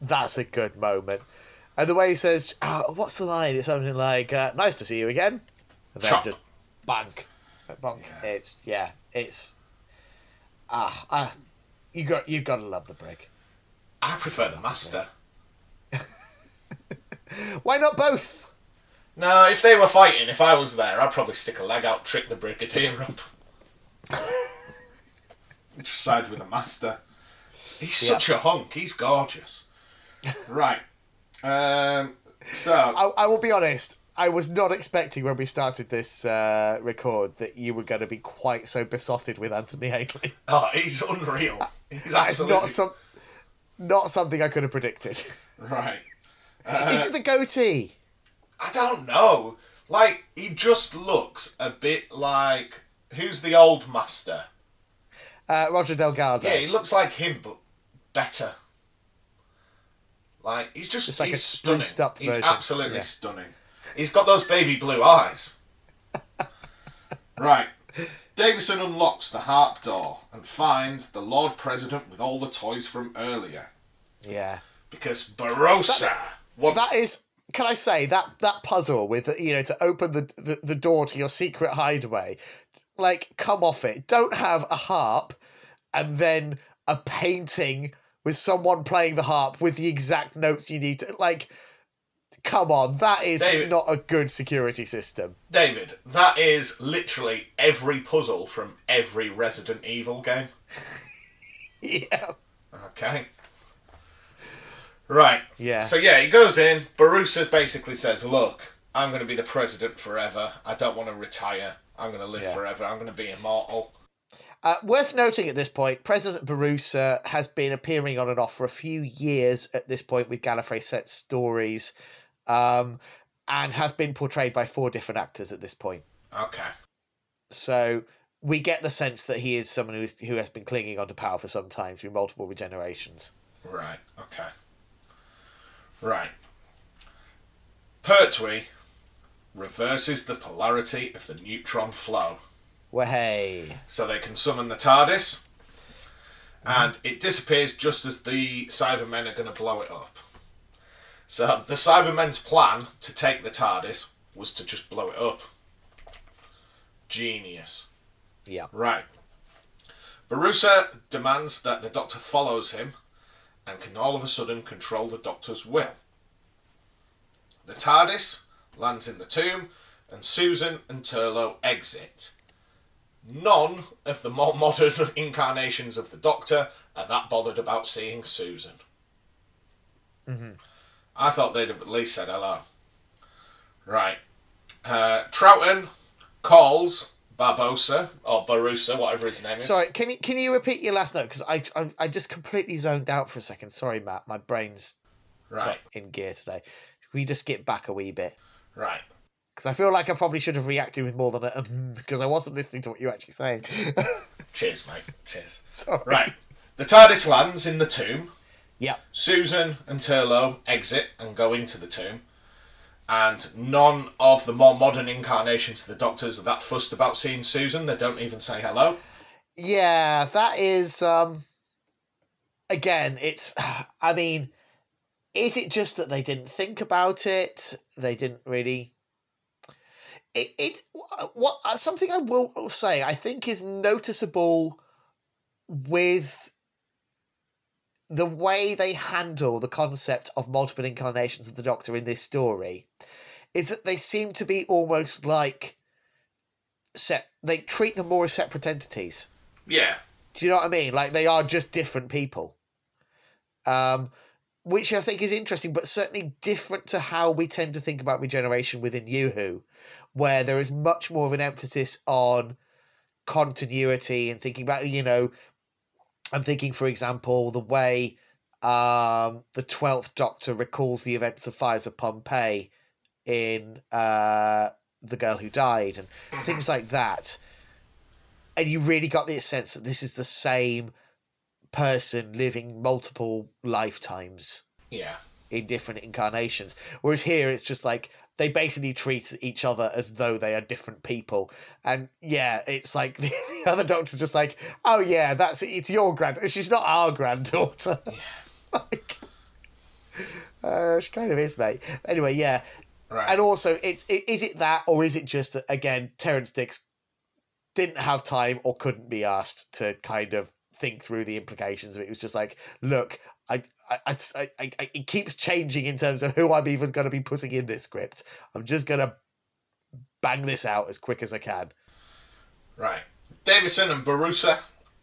that's a good moment. And the way he says, oh, "What's the line?" It's something like, uh, "Nice to see you again," and then Chop. just bank, bonk. It's yeah, it's ah ah. You got you got to love the brig. I prefer the master. <laughs> Why not both? No, if they were fighting, if I was there, I'd probably stick a leg out, trick the brigadier up. <laughs> Just side with the master. He's such a hunk. He's gorgeous. right. Um. So I, I will be honest. I was not expecting when we started this uh, record that you were going to be quite so besotted with Anthony Ainley. Oh, he's unreal. He's That is absolutely not some, not something I could have predicted. right. is it the goatee? I don't know. Like he just looks a bit like who's the old master? Uh, Roger Delgado. Yeah, he looks like him, but better. Like he's just, Just like he's stunning. he's version. absolutely Yeah. stunning. He's got those baby blue eyes. right. Davison unlocks the harp door and finds the Lord President with all the toys from earlier. yeah. Because Borusa wants That is. Can I say that that puzzle with you know to open the, the the door to your secret hideaway, like come off it. Don't have a harp, and then a painting with someone playing the harp with the exact notes you need to like. Come on, that is David- not a good security system. David, that is literally every puzzle from every Resident Evil game. <laughs> Yeah. Okay. Right. Yeah. So yeah, he goes in. Borusa basically says, "Look, I'm going to be the president forever. I don't want to retire. I'm going to live Yeah. forever. I'm going to be immortal." Uh, worth noting at this point, President Borusa has been appearing on and off for a few years at this point with Gallifrey set stories, um, and has been portrayed by four different actors at this point. Okay. So we get the sense that he is someone who, is, who has been clinging onto power for some time through multiple regenerations. Right. Okay. Right. Pertwee reverses the polarity of the neutron flow. Hey. so they can summon the TARDIS, and it disappears just as the Cybermen are going to blow it up. So the Cybermen's plan to take the TARDIS was to just blow it up. Genius. Yeah. Right. Borusa demands that the Doctor follows him and can all of a sudden control the Doctor's will. The TARDIS lands in the tomb and Susan and Turlough exit. None of the more <laughs> modern incarnations of the Doctor are that bothered about seeing Susan. I thought they'd have at least said hello. Right. Uh, Troughton calls Barbosa, or Borusa, whatever his name is. Sorry, can you can you repeat your last note? Because I, I I just completely zoned out for a second. Sorry, Matt. My brain's Right, in gear today. We just get back a wee bit. right. Because I feel like I probably should have reacted with more than a <laughs> mm, because I wasn't listening to what you were actually saying. <laughs> Cheers, mate. Cheers. Sorry. Right. The TARDIS lands in the tomb. Yeah. Susan and Turlough exit and go into the tomb. And none of the more modern incarnations of the Doctors are that fussed about seeing Susan. They don't even say hello. Yeah, that is um again, it's <sighs> I mean, is it just that they didn't think about it? They didn't really it, it what uh, something I will say I think is noticeable with the way they handle the concept of multiple incarnations of the Doctor in this story is that they seem to be almost like set they treat them more as separate entities. Yeah. Do you know what I mean? Like they are just different people. Um, which I think is interesting, but certainly different to how we tend to think about regeneration within New Who, where there is much more of an emphasis on continuity and thinking about, you know, I'm thinking, for example, the way um, the Twelfth Doctor recalls the events of fires of Pompeii in uh, The Girl Who Died and things like that and you really got the sense that this is the same person living multiple lifetimes Yeah. in different incarnations. Whereas here, it's just like they basically treat each other as though they are different people. And yeah, it's like <laughs> the, other doctor's just like, oh yeah, that's it's your grand. She's not our granddaughter. <laughs> like, uh, she kind of is, mate. Anyway, yeah. Right. And also, it, it is it that, or is it just that again, Terrance Dicks didn't have time or couldn't be asked to kind of think through the implications of it. It was just like, look, I, I, I, I, I it keeps changing in terms of who I'm even going to be putting in this script. I'm just going to bang this out as quick as I can. Right. Davison and Borusa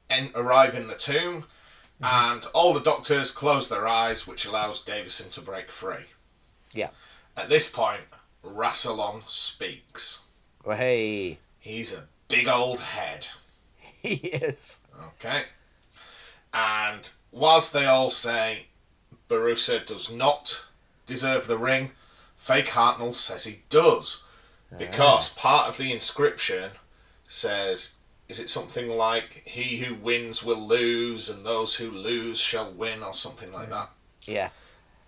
en- arrive in the tomb, mm-hmm. and all the doctors close their eyes, which allows Davison to break free. Yeah. At this point, Rassilon speaks. Well, hey, He's a big old head. <laughs> he is. Okay. And whilst they all say Borusa does not deserve the ring, Fake Hartnell says he does. Because part of the inscription says, is it something like, he who wins will lose, and those who lose shall win, or something like that? Yeah.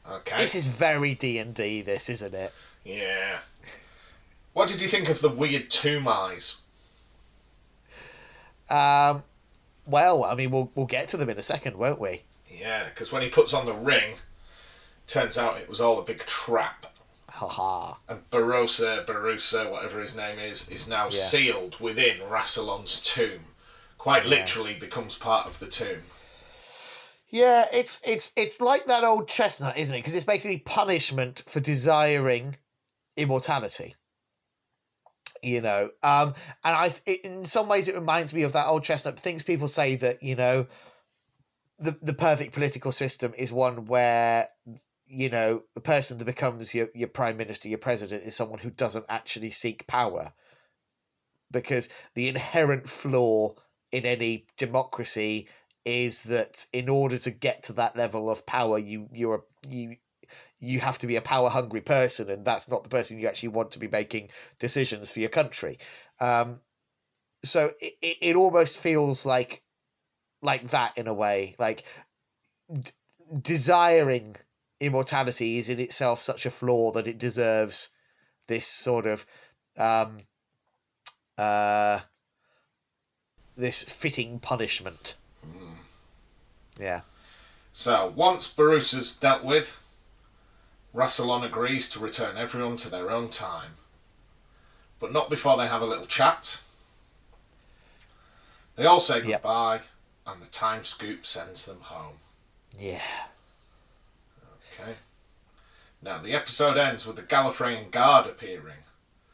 Okay. This is very D and D. This isn't it? Yeah. What did you think of the weird tomb eyes? Um. Well, I mean, we'll we'll get to them in a second, won't we? Yeah, because when he puts on the ring, turns out it was all a big trap. Haha. And Barossa, Borusa, whatever his name is, is now sealed within Rassilon's tomb. Quite literally becomes part of the tomb. Yeah, it's it's it's like that old chestnut, isn't it? Because it's basically punishment for desiring immortality. You know, um, and I it, in some ways it reminds me of that old chestnut. Things people say that you know, the the perfect political system is one where you know the person that becomes your your prime minister, your president, is someone who doesn't actually seek power, because the inherent flaw in any democracy is that in order to get to that level of power you you're you you have to be a power hungry person and that's not the person you actually want to be making decisions for your country. Um so it, it, it almost feels like like that in a way like d- desiring immortality is in itself such a flaw that it deserves this sort of um uh this fitting punishment. Yeah. So, once Borusa's dealt with, Rassilon agrees to return everyone to their own time. But not before they have a little chat. They all say Yep. goodbye, and the time scoop sends them home. yeah Okay. Now, the episode ends with the Gallifreyan guard appearing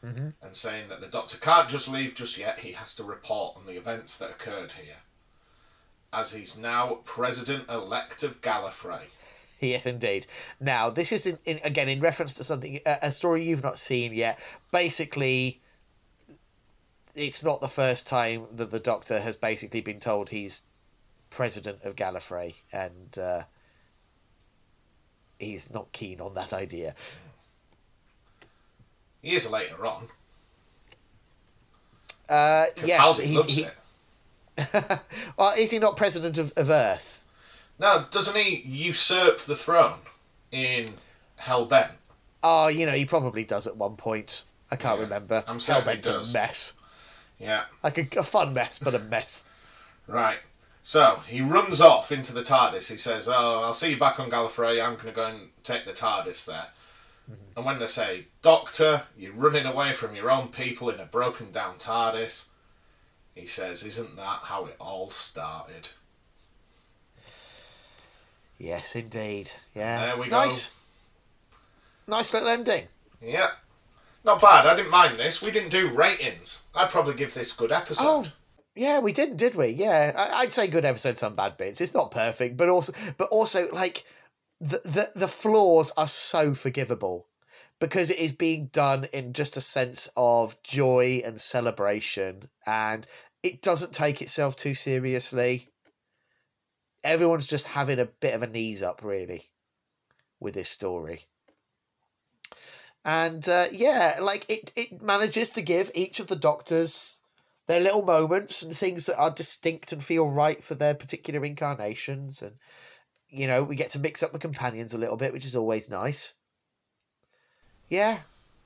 mm-hmm. and saying that the Doctor can't just leave just yet, he has to report on the events that occurred here. As he's now President elect of Gallifrey. <laughs> Yes, indeed. Now, this is in, in, again in reference to something a, a story you've not seen yet. Basically, it's not the first time that the Doctor has basically been told he's president of Gallifrey, and uh, he's not keen on that idea. He is later on. Uh, yes, he, he- it. <laughs> well, is he not president of, of Earth? No, doesn't he usurp the throne in Hell Bent? Oh, you know, he probably does at one point. I can't Yeah, remember. I'm Hell Bent's does. a mess. Yeah, Like a, a fun mess, but a mess. <laughs> right. So he runs off into the TARDIS. He says, "Oh, I'll see you back on Gallifrey. I'm going to go and take the TARDIS there." Mm-hmm. And when they say, "Doctor, you're running away from your own people in a broken down TARDIS," he says, "Isn't that how it all started?" Yes, indeed. Yeah. There we go. nice. Nice little ending. Yeah, not bad. I didn't mind this. We didn't do ratings. I'd probably give this good episode. Oh, yeah, we didn't, did we? Yeah, I, I'd say good episode, some bad bits. It's not perfect, but also, but also like the the the flaws are so forgivable because it is being done in just a sense of joy and celebration, and it doesn't take itself too seriously. Everyone's just having a bit of a knees up, really, with this story. And uh, yeah, like it, it manages to give each of the doctors their little moments and things that are distinct and feel right for their particular incarnations. And, you know, we get to mix up the companions a little bit, which is always nice. Yeah.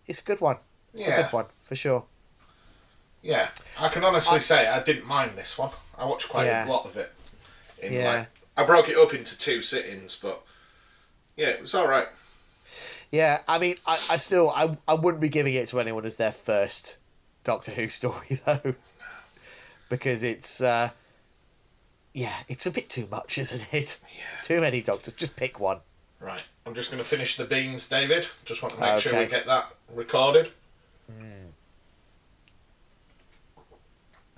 it's a good one. It's a good one for sure. Yeah, I can honestly I- say I didn't mind this one. I watched quite Yeah. a lot of it. In Yeah. like, I broke it up into two sittings, but yeah, it was all right. Yeah, I mean, I, I still I, I wouldn't be giving it to anyone as their first Doctor Who <laughs> story though, because it's uh, yeah, it's a bit too much, isn't it? Yeah. Too many doctors. Just pick one. Right, I'm just going to finish the beans, David. Just want to make sure we get that recorded.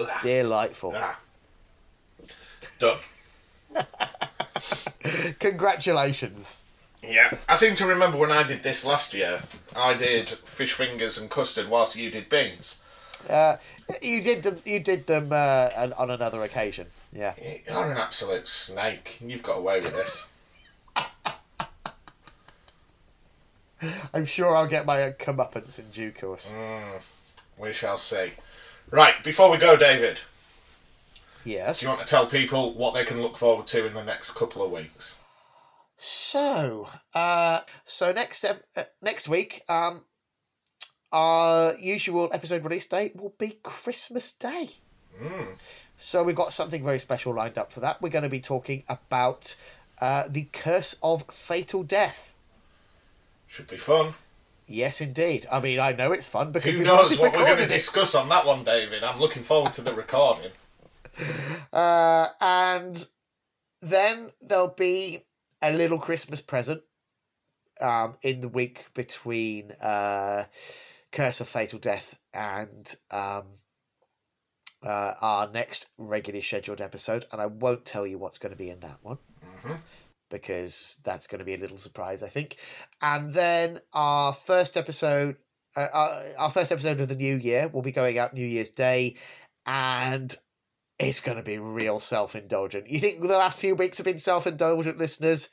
Ah, Delightful. ah. Done. <laughs> Congratulations. Yeah, I seem to remember when I did this last year. I did fish fingers and custard whilst you did beans. Uh, you did them. You did them uh, on- on another occasion. Yeah. You're an absolute snake. You've got away with this. <laughs> I'm sure I'll get my own comeuppance in due course. We shall see. Right, before we go, David, Yes. do you want to tell people what they can look forward to in the next couple of weeks? So, uh, so next uh, next week, um, our usual episode release date will be Christmas Day. So we've got something very special lined up for that. We're going to be talking about uh, the Curse of Fatal Death. Should be fun. Yes, indeed. I mean, I know it's fun because Who knows what we're going to it. discuss on that one, David? I'm looking forward to the recording. <laughs> Uh, and then there'll be a little Christmas present um, in the week between uh, Curse of Fatal Death and um, uh, our next regularly scheduled episode. And I won't tell you what's going to be in that one because that's going to be a little surprise, I think. And then our first episode. Uh, our, our first episode of the new year will be going out New Year's Day, and it's going to be real self indulgent. You think the last few weeks have been self indulgent, listeners?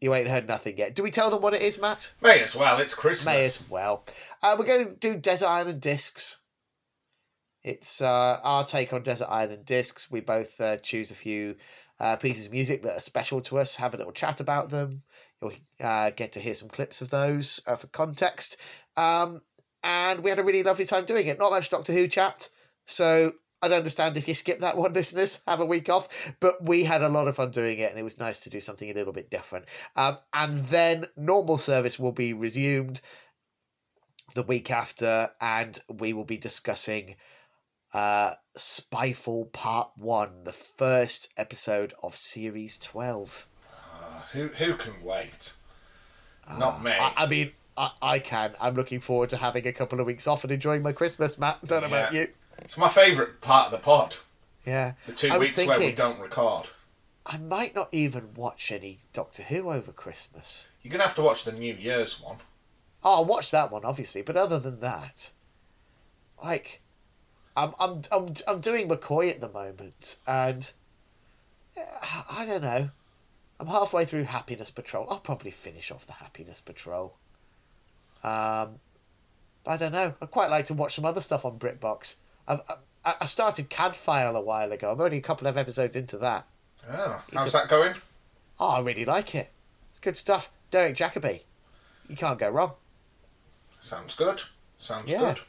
You ain't heard nothing yet. Do we tell them what it is, Matt? May as well, it's Christmas. May as well. Uh, we're going to do Desert Island Discs. It's uh, our take on Desert Island Discs. We both uh, choose a few uh, pieces of music that are special to us, have a little chat about them. You'll uh, get to hear some clips of those uh, for context. Um, and we had a really lovely time doing it. Not much Doctor Who chat, so I don't understand if you skip that one, <laughs> listeners. Have a week off. But we had a lot of fun doing it, and it was nice to do something a little bit different. Um, and then normal service will be resumed the week after, and we will be discussing uh, Spyfall Part 1, the first episode of Series 12. Uh, who, who can wait? Not me. I, I mean, I, I can. I'm looking forward to having a couple of weeks off and enjoying my Christmas, Matt. Don't know about you. It's my favourite part of the pod. Yeah. The two weeks where we don't record. I might not even watch any Doctor Who over Christmas. You're going to have to watch the New Year's one. Oh, I'll watch that one, obviously, but other than that, like, I'm I'm I'm I'm doing McCoy at the moment, and uh, I don't know. I'm halfway through Happiness Patrol. I'll probably finish off the Happiness Patrol. Um, I don't know. I'd quite like to watch some other stuff on BritBox. I've, I, I started Cadfael a while ago. I'm only a couple of episodes into that. Oh, how's that going? Oh, I really like it. It's good stuff. Derek Jacobi. You can't go wrong. Sounds good. Sounds Yeah. good.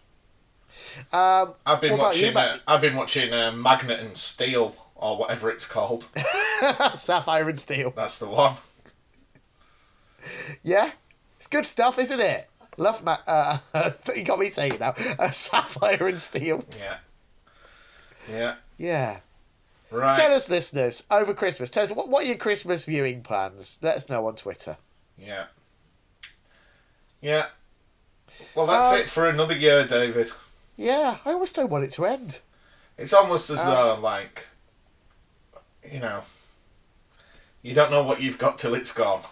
Um, I've been about you, watching. Uh, I've been watching uh, Magnet and Steel or whatever it's called. <laughs> Sapphire and Steel. That's the one. Yeah, it's good stuff, isn't it? Love ma- uh, <laughs> you got me saying it now. Uh, Sapphire and Steel. Yeah. Yeah. Yeah. Right. Tell us, listeners, over Christmas. Tell us what, what are your Christmas viewing plans? Let us know on Twitter. Yeah. Yeah. Well, that's Um, it for another year, David. Yeah, I almost don't want it to end. It's almost as Um, though, like, you know, you don't know what you've got till it's gone.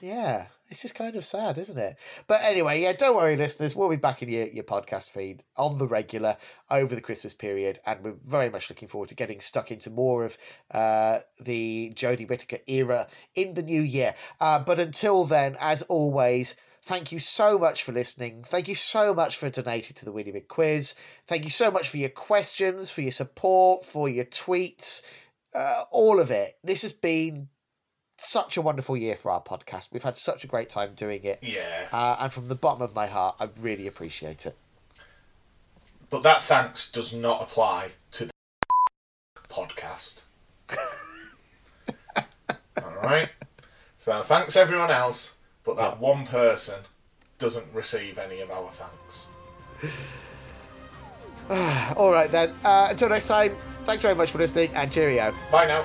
Yeah, it's just kind of sad, isn't it? But anyway, yeah, don't worry, listeners. We'll be back in your, your podcast feed on the regular over the Christmas period, and we're very much looking forward to getting stuck into more of uh, the Jodie Whittaker era in the new year. Uh, but until then, as always, thank you so much for listening. Thank you so much for donating to the Winnie Big Quiz. Thank you so much for your questions, for your support, for your tweets, uh, all of it. This has been such a wonderful year for our podcast. We've had such a great time doing it. Yeah. Uh, and from the bottom of my heart, I really appreciate it. But that thanks does not apply to the podcast. <laughs> Alright? So thanks everyone else, but that one person doesn't receive any of our thanks. <sighs> All right, then. Uh, until next time, thanks very much for listening and cheerio. Bye now.